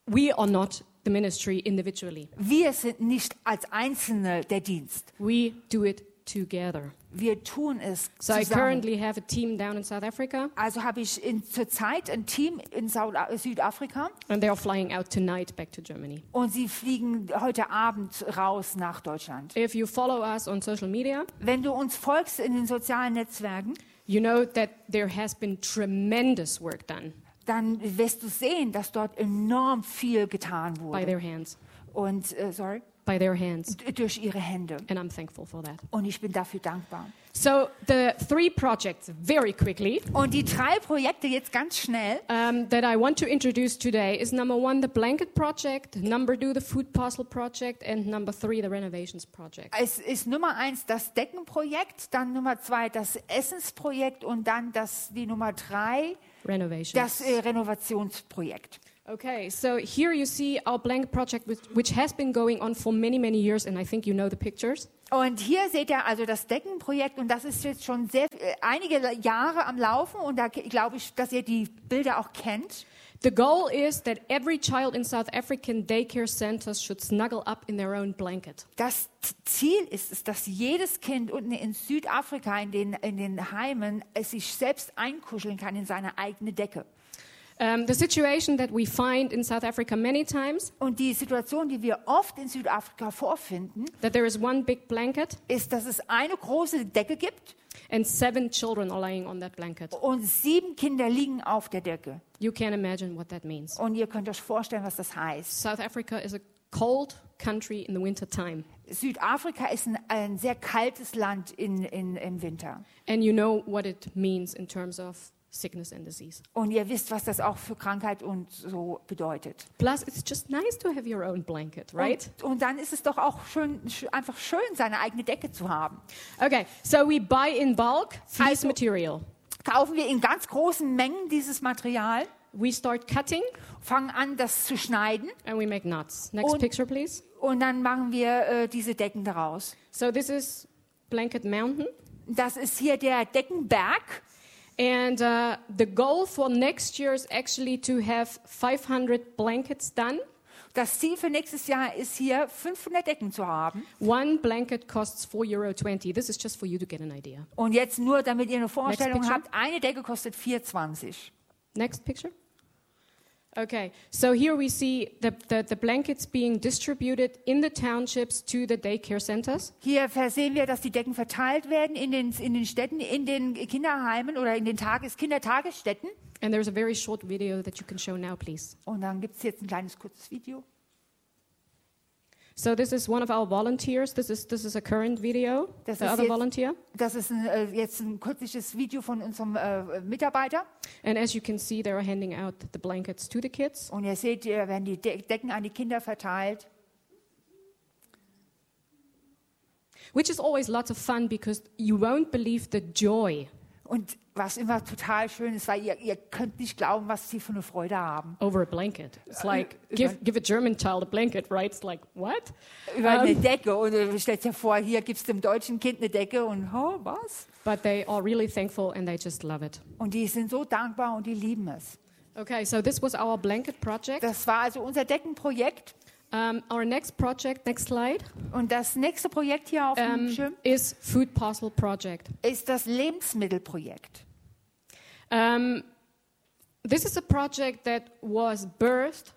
I: We are not the ministry individually,
A: Wir sind nicht als Einzelne der Dienst.
I: we do it together.
A: Wir tun es
I: So I
A: zusammen.
I: currently have a team down in South Africa,
A: Also habe ich in, zurzeit ein Team in Südafrika
I: and they are flying out tonight back to Germany.
A: und sie fliegen heute Abend raus nach Deutschland.
I: If you follow us on social media,
A: Wenn du uns folgst in den sozialen Netzwerken,
I: you know that there has been tremendous work done
A: dann wirst du sehen, dass dort enorm viel getan
I: by
A: wurde.
I: their hands.
A: Und, äh, sorry,
I: by their hands.
A: durch ihre Hände.
I: And I'm thankful for that.
A: Und ich bin dafür dankbar.
I: So, the three projects, very quickly,
A: Und die drei Projekte jetzt ganz schnell,
I: um, that I want to introduce today is number one, the blanket project, number two, the food parcel project, and number three, the renovations project.
A: es ist Nummer eins das Deckenprojekt, dann Nummer zwei das Essensprojekt und dann das, die Nummer drei
I: Renovations.
A: das äh, Renovationsprojekt.
I: Okay, so here you see our blanket project, which, which has been going on for many, many years, and I think you know the pictures.
A: Und hier seht ihr also das Deckenprojekt und das ist jetzt schon sehr, äh, einige Jahre am Laufen und da glaube ich, dass ihr die Bilder auch kennt.
I: The goal is that every child in South African daycare centers should snuggle up in their own blanket.
A: Das Ziel ist es, dass jedes Kind unten in Südafrika in den, in den Heimen es sich selbst einkuscheln kann in seine eigene Decke.
I: Um, the situation that we find in South Africa many times
A: Und die Situation, die wir oft in Südafrika vorfinden,
I: that there is one big blanket
A: ist, dass es eine große Decke gibt
I: and seven children are lying on that blanket.
A: und sieben Kinder liegen auf der Decke.
I: You can imagine what that means.
A: Und ihr könnt euch vorstellen, was das heißt.
I: South Africa is a cold country in the winter time.
A: Südafrika ist ein, ein sehr kaltes Land in, in, im Winter.
I: And you know what it means in terms of sickness and disease.
A: Und ihr wisst, was das auch für Krankheit und so bedeutet.
I: Plus, it's just nice to have your own blanket, right?
A: Und, und dann ist es doch auch schön, sch- einfach schön, seine eigene Decke zu haben.
I: Okay, so we buy in bulk
A: Also-
I: material.
A: Kaufen wir in ganz großen Mengen dieses Material,
I: We start cutting
A: fangen an, das zu schneiden
I: and we make knots. Next
A: Und-
I: picture, please.
A: und dann machen wir äh, diese Decken daraus.
I: So this is Blanket Mountain.
A: Das ist hier der Deckenberg.
I: And uh, the goal for next year is actually to have 500 blankets done.
A: Das Ziel für nächstes Jahr ist hier 500 Decken zu haben.
I: One blanket costs 4 euro 20. This is just for you to get an idea.
A: Und jetzt nur, damit ihr eine Vorstellung habt, eine Decke kostet 4,20.
I: Next picture. Okay, so here we see the, the, the blankets being distributed in the townships to the daycare centers.
A: Hier sehen wir, dass die Decken verteilt werden in den, in den Städten, in den Kinderheimen oder in den Tages Kindertagesstätten.
I: And there's a very short video that you can show now, please.
A: Und dann gibt es jetzt ein kleines kurzes Video.
I: So this is one of our volunteers. This is, this is a current video,
A: Das
I: the other
A: jetzt-
I: volunteer.
A: Das ist ein, äh, jetzt ein kürzliches Video von unserem äh, Mitarbeiter.
I: And as you can see, they are handing out the blankets to the kids.
A: Und ihr seht, hier werden die De Decken an die Kinder verteilt.
I: Which is always lots of fun because you won't believe the joy
A: Und was immer total schön ist, weil ihr, ihr könnt nicht glauben, was sie für eine Freude haben.
I: over a blanket. It's like, give, give a German child a blanket, right? It's like, what?
A: Über eine
I: Ähm.
A: Decke. Und äh, stellt dir vor, hier gibst du dem deutschen Kind eine Decke und oh, was?
I: But they are really thankful and they just love it.
A: Und die sind so dankbar und die lieben es.
I: Okay, so this was our blanket project.
A: Das war also unser Deckenprojekt.
I: Um, our next project, next slide,
A: Und das nächste Projekt hier auf dem
I: um,
A: Schirm
I: is Food Parcel Project.
A: ist das Lebensmittelprojekt.
I: Um, this is a project that was birthed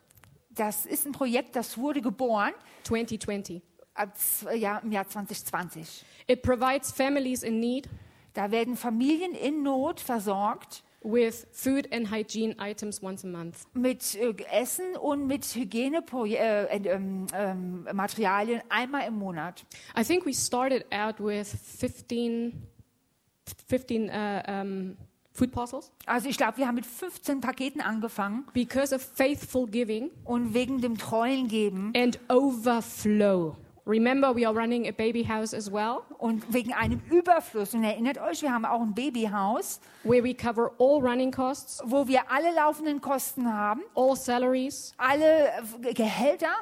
A: Das ist ein Projekt, das wurde geboren
I: 2020.
A: ab z- ja, im Jahr 2020.
I: It provides families in need
A: Da werden Familien in Not versorgt
I: with food and hygiene items once a month.
A: mit äh, Essen und mit Hygienematerialien äh, Materialien einmal im Monat.
I: I think we started out with 15, 15 uh, um, food parcels
A: Also ich glaube, wir haben mit 15 Paketen angefangen
I: because of faithful giving
A: und wegen dem treuen Geben
I: and overflow. Remember, we are running a baby house as well,
A: und wegen einem Überfluss. Und erinnert euch, wir haben auch ein Babyhaus,
I: where we cover all running costs,
A: wo wir alle laufenden Kosten haben,
I: all salaries,
A: alle Gehälter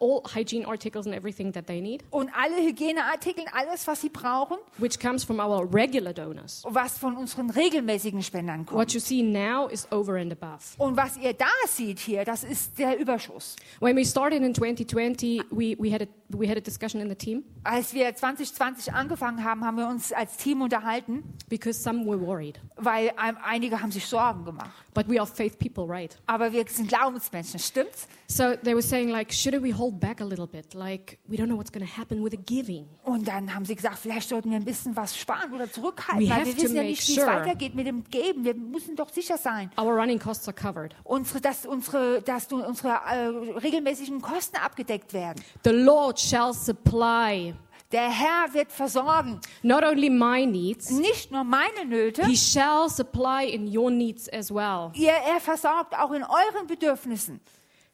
I: all hygiene articles and everything that they need,
A: und alle Hygieneartikel, alles, was sie brauchen,
I: which comes from our regular donors.
A: was von unseren regelmäßigen Spendern kommt.
I: What you see now is over and above.
A: Und was ihr da seht hier, das ist der Überschuss.
I: When we started in 2020, we, we, had a, we had a discussion in the team
A: Als wir 2020 angefangen haben, haben wir uns als Team unterhalten,
I: because some were worried.
A: weil ein- einige haben sich Sorgen gemacht.
I: But we are faith people, right?
A: Aber wir sind Glaubensmenschen, stimmt's?
I: So they were saying, like, should we hold back a little bit, like we don't know what's going to happen with the giving.
A: Und dann haben sie gesagt, vielleicht sollten wir ein bisschen was sparen oder zurückhalten,
I: We
A: weil wir wissen ja nicht, wie
I: sure-
A: es weitergeht mit dem Geben. Wir müssen doch sicher sein,
I: Our running costs are covered.
A: unsere, dass, unsere, dass unsere äh, regelmäßigen Kosten abgedeckt werden.
I: The Lord shall supply
A: Der Herr wird versorgen,
I: not only my needs,
A: nicht nur meine Nöte,
I: He shall supply in your needs as well.
A: ihr, er versorgt auch in euren Bedürfnissen.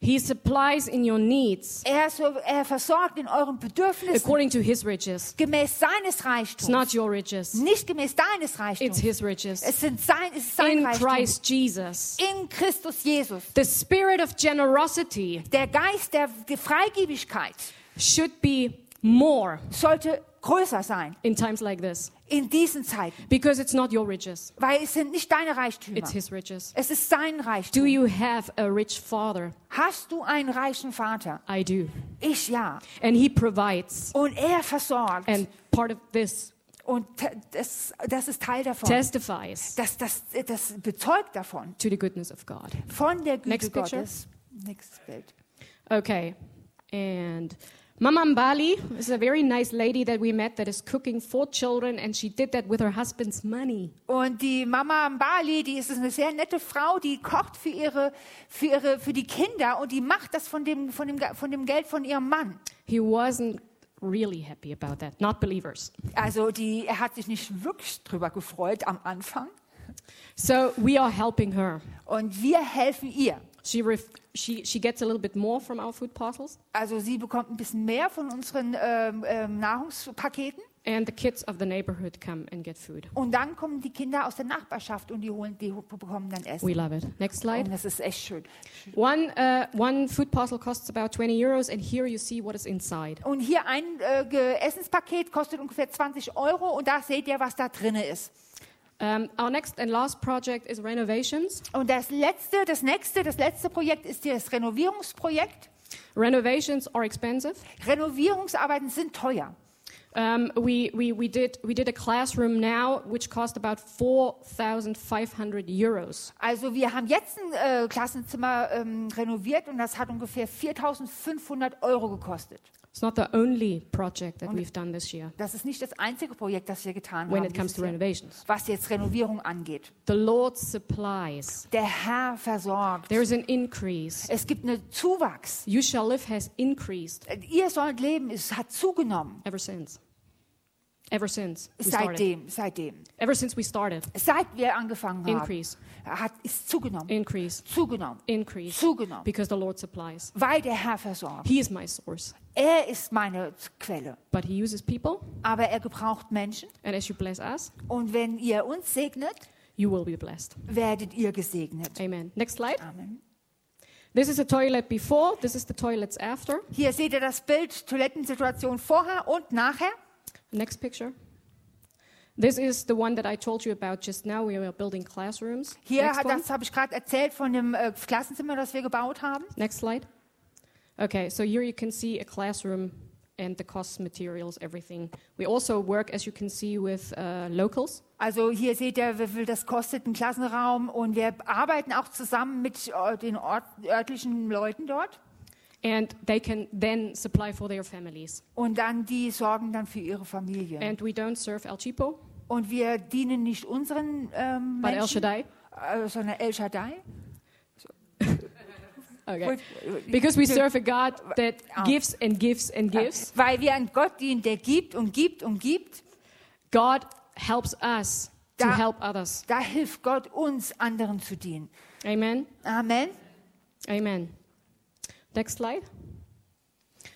I: He supplies in your needs
A: Er, er versorgt in euren Bedürfnissen
I: according to His riches.
A: gemäß seines
I: It's
A: Reichtums.
I: not your riches,
A: Nicht gemäß deines
I: it's
A: Reichtums.
I: His riches.
A: Es, sind sein, es ist sein
I: In
A: Reichtum.
I: Christ Jesus.
A: In Christus Jesus.
I: The spirit of generosity
A: Der Geist der Freigebigkeit
I: should be more
A: sollte größer sein
I: in times like this
A: in diesen Zeiten,
I: because it's not your riches,
A: weil es sind nicht deine Reichtümer.
I: it's His riches.
A: Es ist sein
I: Do
A: Reichtum.
I: you have a rich father?
A: Hast du einen reichen Vater?
I: I do.
A: Ich ja.
I: And He provides.
A: Und er versorgt.
I: And part of this
A: Und das, das ist Teil davon.
I: testifies
A: Das, das, das bezeugt davon.
I: to the goodness of God.
A: Von der Güte
I: Next picture.
A: Gottes. Nächstes Bild.
I: Okay. And Mama Mbali is a very nice lady that we met that is cooking four children, and she did that with her husband's money.
A: Und die Mama Mbali, die ist eine sehr nette Frau, die kocht für ihre, für ihre, für die Kinder und die macht das von dem, von dem, von dem Geld von ihrem Mann.
I: He wasn't really happy about that, not believers.
A: Also die, er hat sich nicht wirklich drüber gefreut am Anfang.
I: So we are helping her.
A: Und wir helfen ihr.
I: She, she, she gets a little bit more from our food parcels,
A: Also sie bekommt ein bisschen mehr von unseren ähm, ähm, Nahrungspaketen.
I: and the kids of the neighborhood come and get food.
A: Und dann kommen die Kinder aus der Nachbarschaft und die, holen, die bekommen dann Essen.
I: We love it. Next slide.
A: Und das ist echt schön.
I: One, uh, one food parcel costs about 20 euros, and here you see what is inside.
A: Und hier ein äh, Essenspaket kostet ungefähr 20 Euro und da seht ihr, was da drin ist.
I: Um, our next and last project is renovations.
A: Und das letzte, das nächste, das letzte Projekt ist das Renovierungsprojekt.
I: Renovations are expensive.
A: Renovierungsarbeiten sind teuer.
I: Um, we, we, we, did, we did a classroom now which cost about 4,500 euros.
A: Also wir haben jetzt ein äh, Klassenzimmer ähm, renoviert und das hat ungefähr 4.500 Euro gekostet.
I: It's not the only project that we've done this year
A: Das ist nicht das einzige Projekt, das wir getan
I: when
A: haben,
I: it comes to renovations.
A: was jetzt Renovierung angeht.
I: The Lord supplies.
A: Der Herr versorgt.
I: There's an increase.
A: Es gibt einen Zuwachs.
I: You shall live has increased
A: Ihr sollt leben, es hat zugenommen.
I: ever since. Ever since we started.
A: Seitdem, seitdem.
I: Ever since we started.
A: Seit wir angefangen haben,
I: Increase.
A: hat ist zugenommen.
I: Increase.
A: zugenommen.
I: Increase.
A: Zugenommen.
I: Because the Lord supplies.
A: Weil der Herr versorgt.
I: He is my source.
A: Er ist meine Quelle.
I: But He uses people,
A: Aber er gebraucht Menschen.
I: and as you bless us,
A: Und wenn ihr uns segnet,
I: you will be blessed.
A: werdet ihr gesegnet.
I: Amen. Next slide.
A: Amen.
I: This is a toilet before, this is the toilets after.
A: Hier seht ihr das Bild Toilettensituation vorher und nachher.
I: Next picture. This is the one that I told you about just now. We are building classrooms.
A: Hier
I: Next
A: das habe ich gerade erzählt von dem äh, Klassenzimmer, das wir gebaut haben.
I: Next slide. Okay, so here you can see a classroom and the costs, materials, everything. We also work, as you can see, with uh, locals.
A: Also hier seht ihr, wie viel das kostet, ein Klassenraum. Und wir arbeiten auch zusammen mit äh, den Ort, örtlichen Leuten dort.
I: And they can then supply for their families.
A: Und dann die sorgen dann für ihre Familie.
I: And we don't serve El Chipo,
A: Und wir dienen nicht unseren ähm,
I: but El
A: Menschen,
I: Shaddai.
A: äh, sondern El Shaddai. [LAUGHS]
I: Okay. Because we serve a God [LAUGHS] that
A: Oh.
I: gives and gives and gives.
A: Weil wir einen Gott dienen, der gibt und gibt und gibt.
I: God helps us to
A: Da-
I: help others.
A: Da hilft Gott uns, anderen zu dienen.
I: Amen.
A: Amen.
I: Amen. Next slide.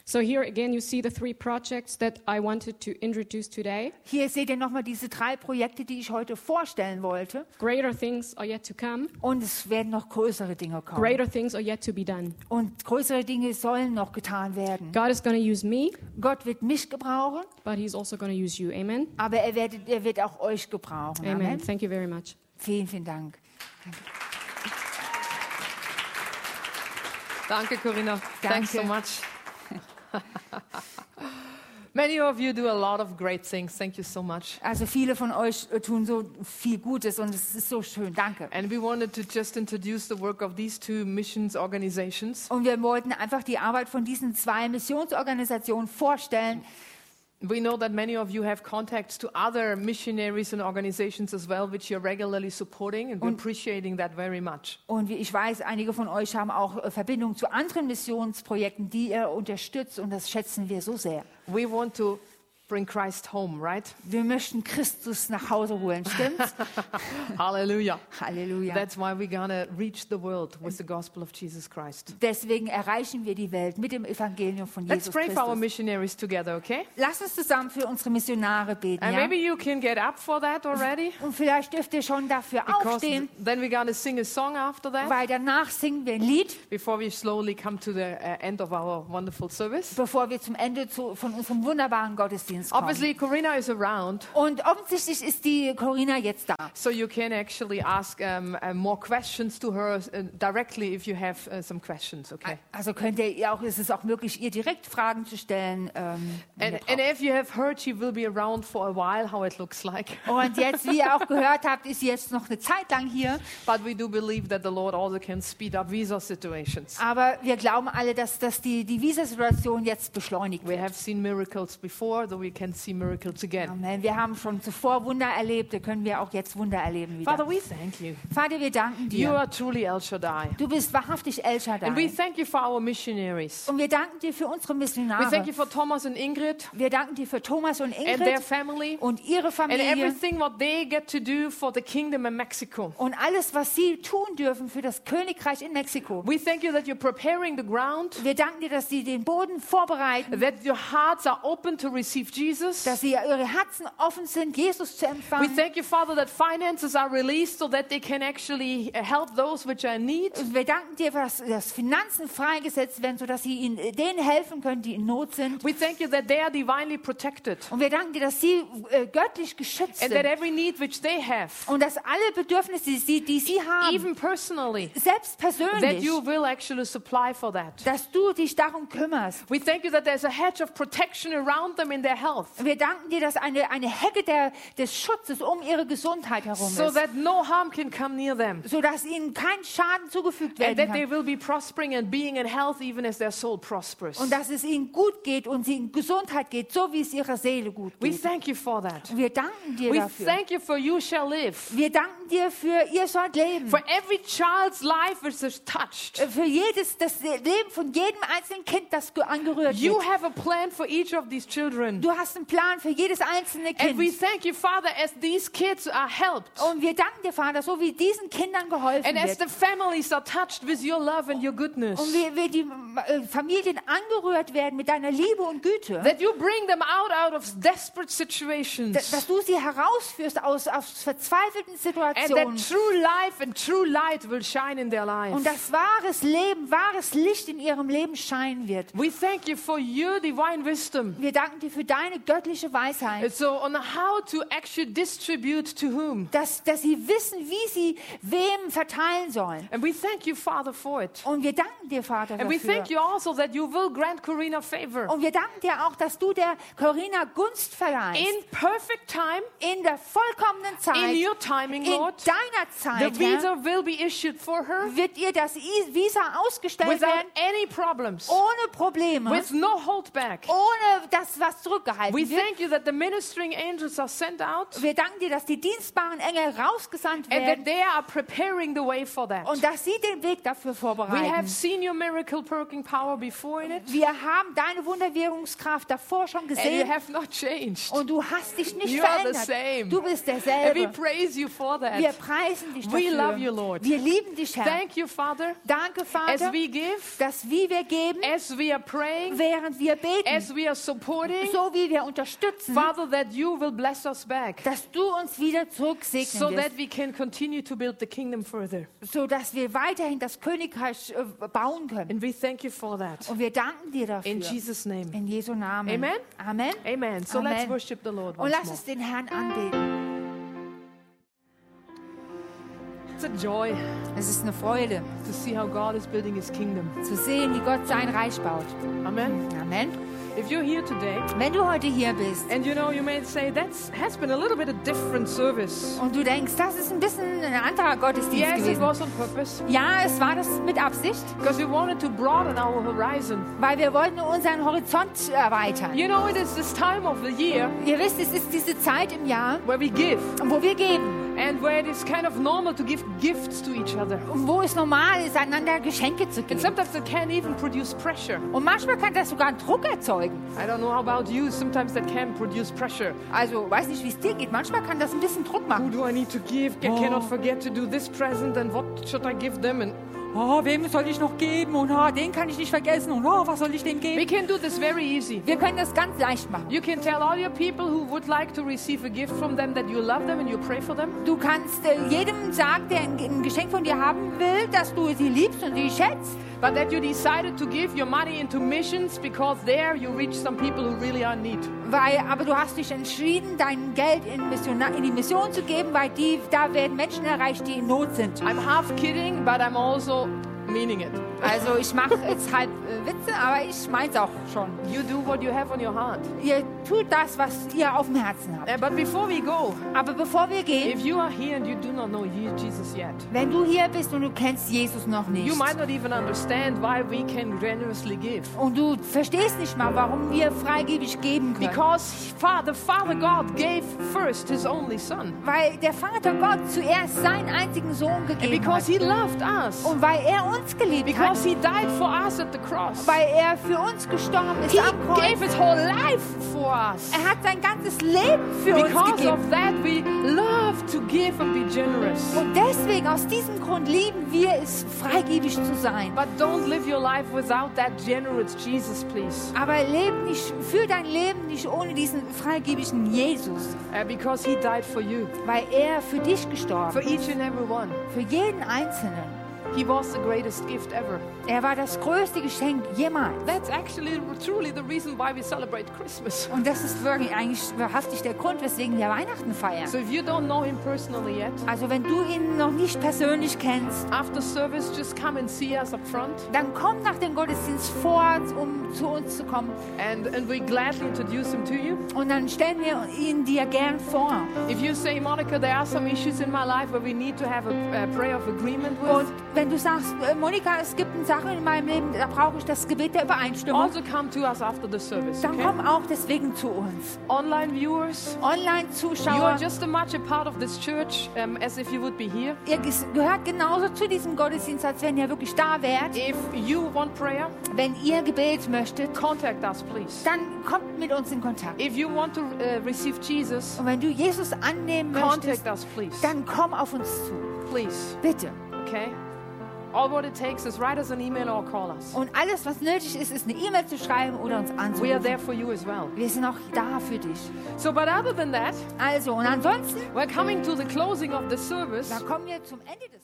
I: So here again, you see the three projects that I wanted to introduce today.
A: Hier seht ihr nochmal diese drei Projekte, die ich heute vorstellen wollte.
I: Greater things are yet to come.
A: Und es werden noch größere Dinge kommen.
I: Greater things are yet to be done.
A: Und größere Dinge sollen noch getan werden.
I: God is going to use me,
A: Gott wird mich gebrauchen,
I: but He's also going to use you. Amen.
A: aber er wird, er wird auch euch gebrauchen.
I: Amen.
A: Amen.
I: Thank you very much.
A: Vielen, vielen Dank.
B: Danke, Corinna. Thanks so
A: Danke.
B: much. [LAUGHS] Many of you do a lot of great things. Thank you so much.
A: Also viele von euch tun so viel Gutes und es ist so schön. Danke.
B: And we wanted to just introduce the work of these two missions organizations.
A: Und wir wollten einfach die Arbeit von diesen zwei Missionsorganisationen vorstellen.
B: We know that many of you have contacts to other missionaries and organizations as well, which you're regularly supporting, and we're appreciating that very much.
A: Und wie ich weiß, einige von euch haben auch äh, Verbindungen zu anderen Missionsprojekten, die ihr unterstützt und das schätzen wir so sehr.
B: We want to bring Christ home, right?
A: Wir möchten Christus nach Hause holen, stimmt's? [LAUGHS]
B: Hallelujah.
A: Halleluja.
B: That's why we're going to reach the world with the gospel of Jesus Christ.
A: Deswegen erreichen wir die Welt mit dem Evangelium von
B: Let's
A: Jesus
B: pray for our
A: Christus.
B: missionaries together, okay?
A: Lass uns zusammen für unsere Missionare beten.
B: And
A: Ja?
B: maybe you can get up for that already,
A: Und vielleicht dürft ihr schon dafür
B: because
A: aufstehen,
B: then we're to sing a song after that
A: weil danach singen wir ein Lied,
B: before we slowly come to the uh, end of our wonderful service.
A: bevor wir zum Ende zu, von unserem wunderbaren Gottesdienst kommen.
B: Obviously, Corinna is around,
A: Und offensichtlich ist die Corinna jetzt da.
B: so you can actually ask um, uh, more questions to her uh, directly if you have uh, some questions, okay?
A: Also könnt ihr auch, ist es auch möglich, ihr direkt Fragen zu stellen. Ähm,
B: And, and if you have heard, she will be around for a while, how it looks like. [LAUGHS]
A: und jetzt, wie ihr auch gehört habt, ist sie jetzt noch eine Zeit lang hier.
B: But we do believe that the Lord also can speed up visa situations.
A: Aber wir glauben alle, dass, dass die, die Visasituation jetzt beschleunigt
B: We
A: wird.
B: have seen miracles before, though we can see miracles again.
A: Amen. Wir haben schon zuvor Wunder erlebt, da können wir auch jetzt Wunder erleben wieder.
B: Father, we thank you.
A: Vater, wir danken
B: You
A: dir.
B: are truly El Shaddai.
A: Du bist wahrhaftig El Shaddai.
B: And we thank you for our missionaries.
A: Und wir danken dir für unsere
B: We
A: Missionare.
B: thank you for Thomas and Ingrid
A: Wir danken dir für Thomas und
B: and their
A: Ingrid
B: family
A: und ihre
B: and
A: Familie
B: everything what they get to do for the kingdom in Mexico.
A: und alles, was sie tun dürfen für das Königreich in Mexiko.
B: We thank you that you're preparing the ground,
A: Wir danken dir, dass sie den Boden vorbereiten,
B: that your hearts are open to receive Jesus.
A: dass sie ihre Herzen offen sind, Jesus zu
B: We
A: empfangen.
B: thank you, Father, that finances are released so that they can actually uh, help those which are in need.
A: Und wir danken dir, dass, dass Finanzen freigesetzt werden, sodass sie ihnen, denen helfen können, die in Not sind.
B: We thank you that they are divinely protected
A: Und wir danken dir, dass sie äh, göttlich geschützt
B: and that
A: sind.
B: every need which they have,
A: Und dass alle Bedürfnisse, die sie, die sie haben,
B: even personally,
A: selbst
B: that
A: persönlich,
B: you will actually supply for that.
A: dass du dich darum kümmerst.
B: We thank you that there's a hedge of protection around them in their health.
A: Wir danken dir, dass eine, eine Hecke der, des Schutzes um ihre Gesundheit herum
B: so
A: ist,
B: that no harm can come near them.
A: sodass ihnen kein Schaden zugefügt
B: And
A: werden
B: that they
A: kann.
B: will be prospering and being in health even as their soul prospers.
A: Und dass es ihnen gut geht und sie in Gesundheit geht, so wie es ihrer Seele gut
B: We
A: geht.
B: thank you for that.
A: Und wir danken dir
B: We
A: dafür.
B: thank you for you shall live.
A: Wir danken dir für ihr sollt leben.
B: For every child's life is touched.
A: Für jedes, das Leben von jedem einzelnen Kind, das ge- angerührt
B: You
A: wird.
B: have a plan for each of these children.
A: Du hast einen Plan für jedes einzelne
B: And we
A: Kind.
B: thank you, Father, as these kids are helped.
A: Und wir danken dir, Vater, so wie diesen Kindern geholfen
B: And as
A: wird.
B: the families are touched with your love and your goodness.
A: Und wie, wie die äh, Familien angerührt werden mit deiner Liebe und Güte.
B: That you bring them out out of desperate situations.
A: dass du sie herausführst aus, aus verzweifelten
B: And
A: Situationen.
B: that true life and true light will shine in their life.
A: Und dass wahres Leben, wahres Licht in ihrem Leben scheinen wird.
B: We thank you for your divine wisdom.
A: Wir danken dir für deine göttliche Weisheit.
B: So on how to actually distribute to whom.
A: Dass, dass sie wissen, wie sie wem verteilen sollen.
B: And we thank you, Father, for it.
A: Und wir danken dir, Vater,
B: And we
A: dafür.
B: thank you also that you will grant Karina favor.
A: Und wir danken dir auch, dass du der Corinna Gunst verleihst.
B: In perfect time,
A: In der vollkommenen Zeit,
B: in your timing,
A: in
B: Lord,
A: deiner
B: the
A: Zeit, Herr,
B: visa will be issued for her
A: wird ihr das Visa ausgestellt
B: without
A: werden,
B: any problems,
A: ohne Probleme,
B: with no holdback.
A: ohne dass was zurückgehalten
B: We
A: wird.
B: thank you that the ministering angels are sent out
A: Wir danken dir, dass die dienstbaren Engel rausgesandt
B: and that
A: werden
B: they are preparing the way for that.
A: und dass sie den Weg dafür
B: We
A: vorbereiten.
B: have seen your miracle working power before in it,
A: Wir haben deine Wunderwirkungskraft davor schon
B: and you
A: gesehen
B: have not changed.
A: und du hast dich nicht
B: You are the
A: verändert.
B: same.
A: Du bist
B: And we
A: derselbe.
B: praise you for
A: Wir
B: that.
A: preisen dich
B: We
A: dafür.
B: love you, Lord.
A: Wir lieben dich, Herr.
B: Thank you, Father,
A: Danke,
B: as
A: Vater,
B: we give,
A: dass wie wir geben,
B: as we are praying,
A: während wir beten,
B: as we are supporting,
A: so wie wir unterstützen,
B: Father, that you will bless us back
A: dass du uns wieder zurücksegnen
B: so
A: wirst,
B: that we can continue to build the kingdom further.
A: so dass wir weiterhin das Königreich äh, bauen können.
B: And we thank you for that.
A: Und wir danken dir dafür.
B: In Jesus' name.
A: In Jesu Namen.
B: Amen.
A: Amen.
B: Amen. So
A: Amen.
B: let's worship the Lord
A: Und lass
B: more.
A: uns den Herrn anbeten.
B: It's a joy
A: Es ist eine Freude,
B: to see how God is building his kingdom.
A: zu sehen, wie Gott sein Reich baut.
B: Amen.
A: Amen.
B: If you're here today,
A: Wenn du heute hier bist
B: and you know, you may say that has been a little bit a different service.
A: und du denkst, das ist ein bisschen ein anderer Gottesdienst
B: Yes, it
A: gewesen.
B: was on purpose
A: Ja, es war das mit Absicht,
B: because we wanted to broaden our horizon.
A: weil wir wollten unseren Horizont erweitern.
B: You know, it is this time of the year
A: Ihr wisst, es ist diese Zeit im Jahr,
B: where we give
A: wo wir geben
B: and where it is kind of normal to give gifts to each other.
A: und wo es normal ist, einander Geschenke zu
B: And
A: geben.
B: sometimes it can even produce pressure.
A: Und manchmal kann das sogar einen Druck erzeugen.
B: I don't know about you, sometimes that can produce pressure.
A: Also, weiß nicht, wie es dir geht. Manchmal kann das ein bisschen Druck
B: Who
A: machen.
B: do I need to give? I cannot forget to do this present and what should I give them? And
A: Oh, wem soll ich noch geben? Und oh, den kann ich nicht vergessen. Und oh, was soll ich dem
B: we
A: geben?
B: can do this very easy.
A: Wir können das ganz leicht machen.
B: You can tell all your people who would like to receive a gift from them that you love them and you pray for them.
A: Du kannst äh, jedem sagen, der ein, ein Geschenk von dir haben will, dass du sie liebst und sie schätzt.
B: But that you decided to give your money into missions because there you reach some people who really are in need.
A: Weil, aber du hast dich entschieden, dein Geld in, Missiona in die Mission zu geben, weil die, da werden Menschen erreicht, die in Not sind.
B: I'm half kidding, but I'm also meaning it.
A: Also ich mache jetzt halb äh, Witze, aber ich mein's auch schon.
B: You do what you have on your heart.
A: Ihr tut das, was ihr auf dem Herzen habt.
B: Uh, but before we go,
A: Aber bevor wir gehen,
B: if you are here and you do not know Jesus yet,
A: wenn du hier bist und du kennst Jesus noch nicht
B: you might not even understand why we can generously give.
A: und du verstehst nicht mal, warum wir freigebig geben können.
B: Because Fa- the Father God gave first His only Son.
A: Weil der Vater Gott zuerst seinen einzigen Sohn
B: And
A: gegeben
B: because
A: hat.
B: He loved us.
A: Und weil er uns geliebt hat.
B: Because He died for us at the cross.
A: Weil er für uns gestorben ist
B: He
A: am Kreuz.
B: gave His whole life for us.
A: Er hat sein ganzes Leben für uns
B: Because
A: gegeben.
B: of that, we love to give and be generous.
A: Und deswegen, aus diesem Grund lieben wir es, freigebig zu sein.
B: But don't live your life without that generous Jesus, please.
A: Aber leb nicht, führ dein Leben nicht ohne diesen freigebigen Jesus.
B: Uh, because He died for you,
A: Weil er für dich
B: for
A: gestorben ist.
B: each and every one.
A: Für jeden Einzelnen.
B: He was the greatest gift ever.
A: Er war das größte Geschenk jemals.
B: That's actually truly the reason why we celebrate Christmas.
A: Und das ist wirklich eigentlich wahrhaftig der Grund, weswegen wir Weihnachten feiern.
B: So if you don't know Him personally yet,
A: Also wenn du ihn noch nicht persönlich kennst,
B: after service, just come and see us up front,
A: dann komm nach dem Gottesdienst vor, um zu uns zu kommen.
B: and, and we gladly introduce Him to you.
A: Und dann stellen wir ihn dir gern vor.
B: If you say, Monica, there are some issues in my life where we need to have a, a prayer of agreement with,
A: Und wenn du sagst, äh, Monika, es gibt Sachen in meinem Leben, da brauche ich das Gebet der Übereinstimmung,
B: also come to us after the service.
A: dann
B: Okay?
A: komm auch deswegen zu uns.
B: Online viewers, you are
A: Online-Zuschauer,
B: just as much a part of this church um, as if you would be here.
A: ihr gehört genauso zu diesem Gottesdienst, als wenn ihr wirklich da wärt.
B: If you want prayer,
A: Wenn ihr Gebet möchtet,
B: contact us, please.
A: dann kommt mit uns in Kontakt.
B: If you want to uh, receive Jesus,
A: Und wenn du Jesus annehmen möchtest,
B: contact us, please.
A: dann komm auf uns zu.
B: Please,
A: Bitte.
B: okay? All what it takes is write us an email or call us.
A: Und alles, was nötig ist, ist eine E-Mail zu schreiben oder uns
B: We are
A: anzurufen.
B: there for you as well.
A: Wir sind auch da für dich.
B: So, but other than that,
A: Also, und ansonsten,
B: we're coming to the closing of the service.
A: da kommen wir zum Ende des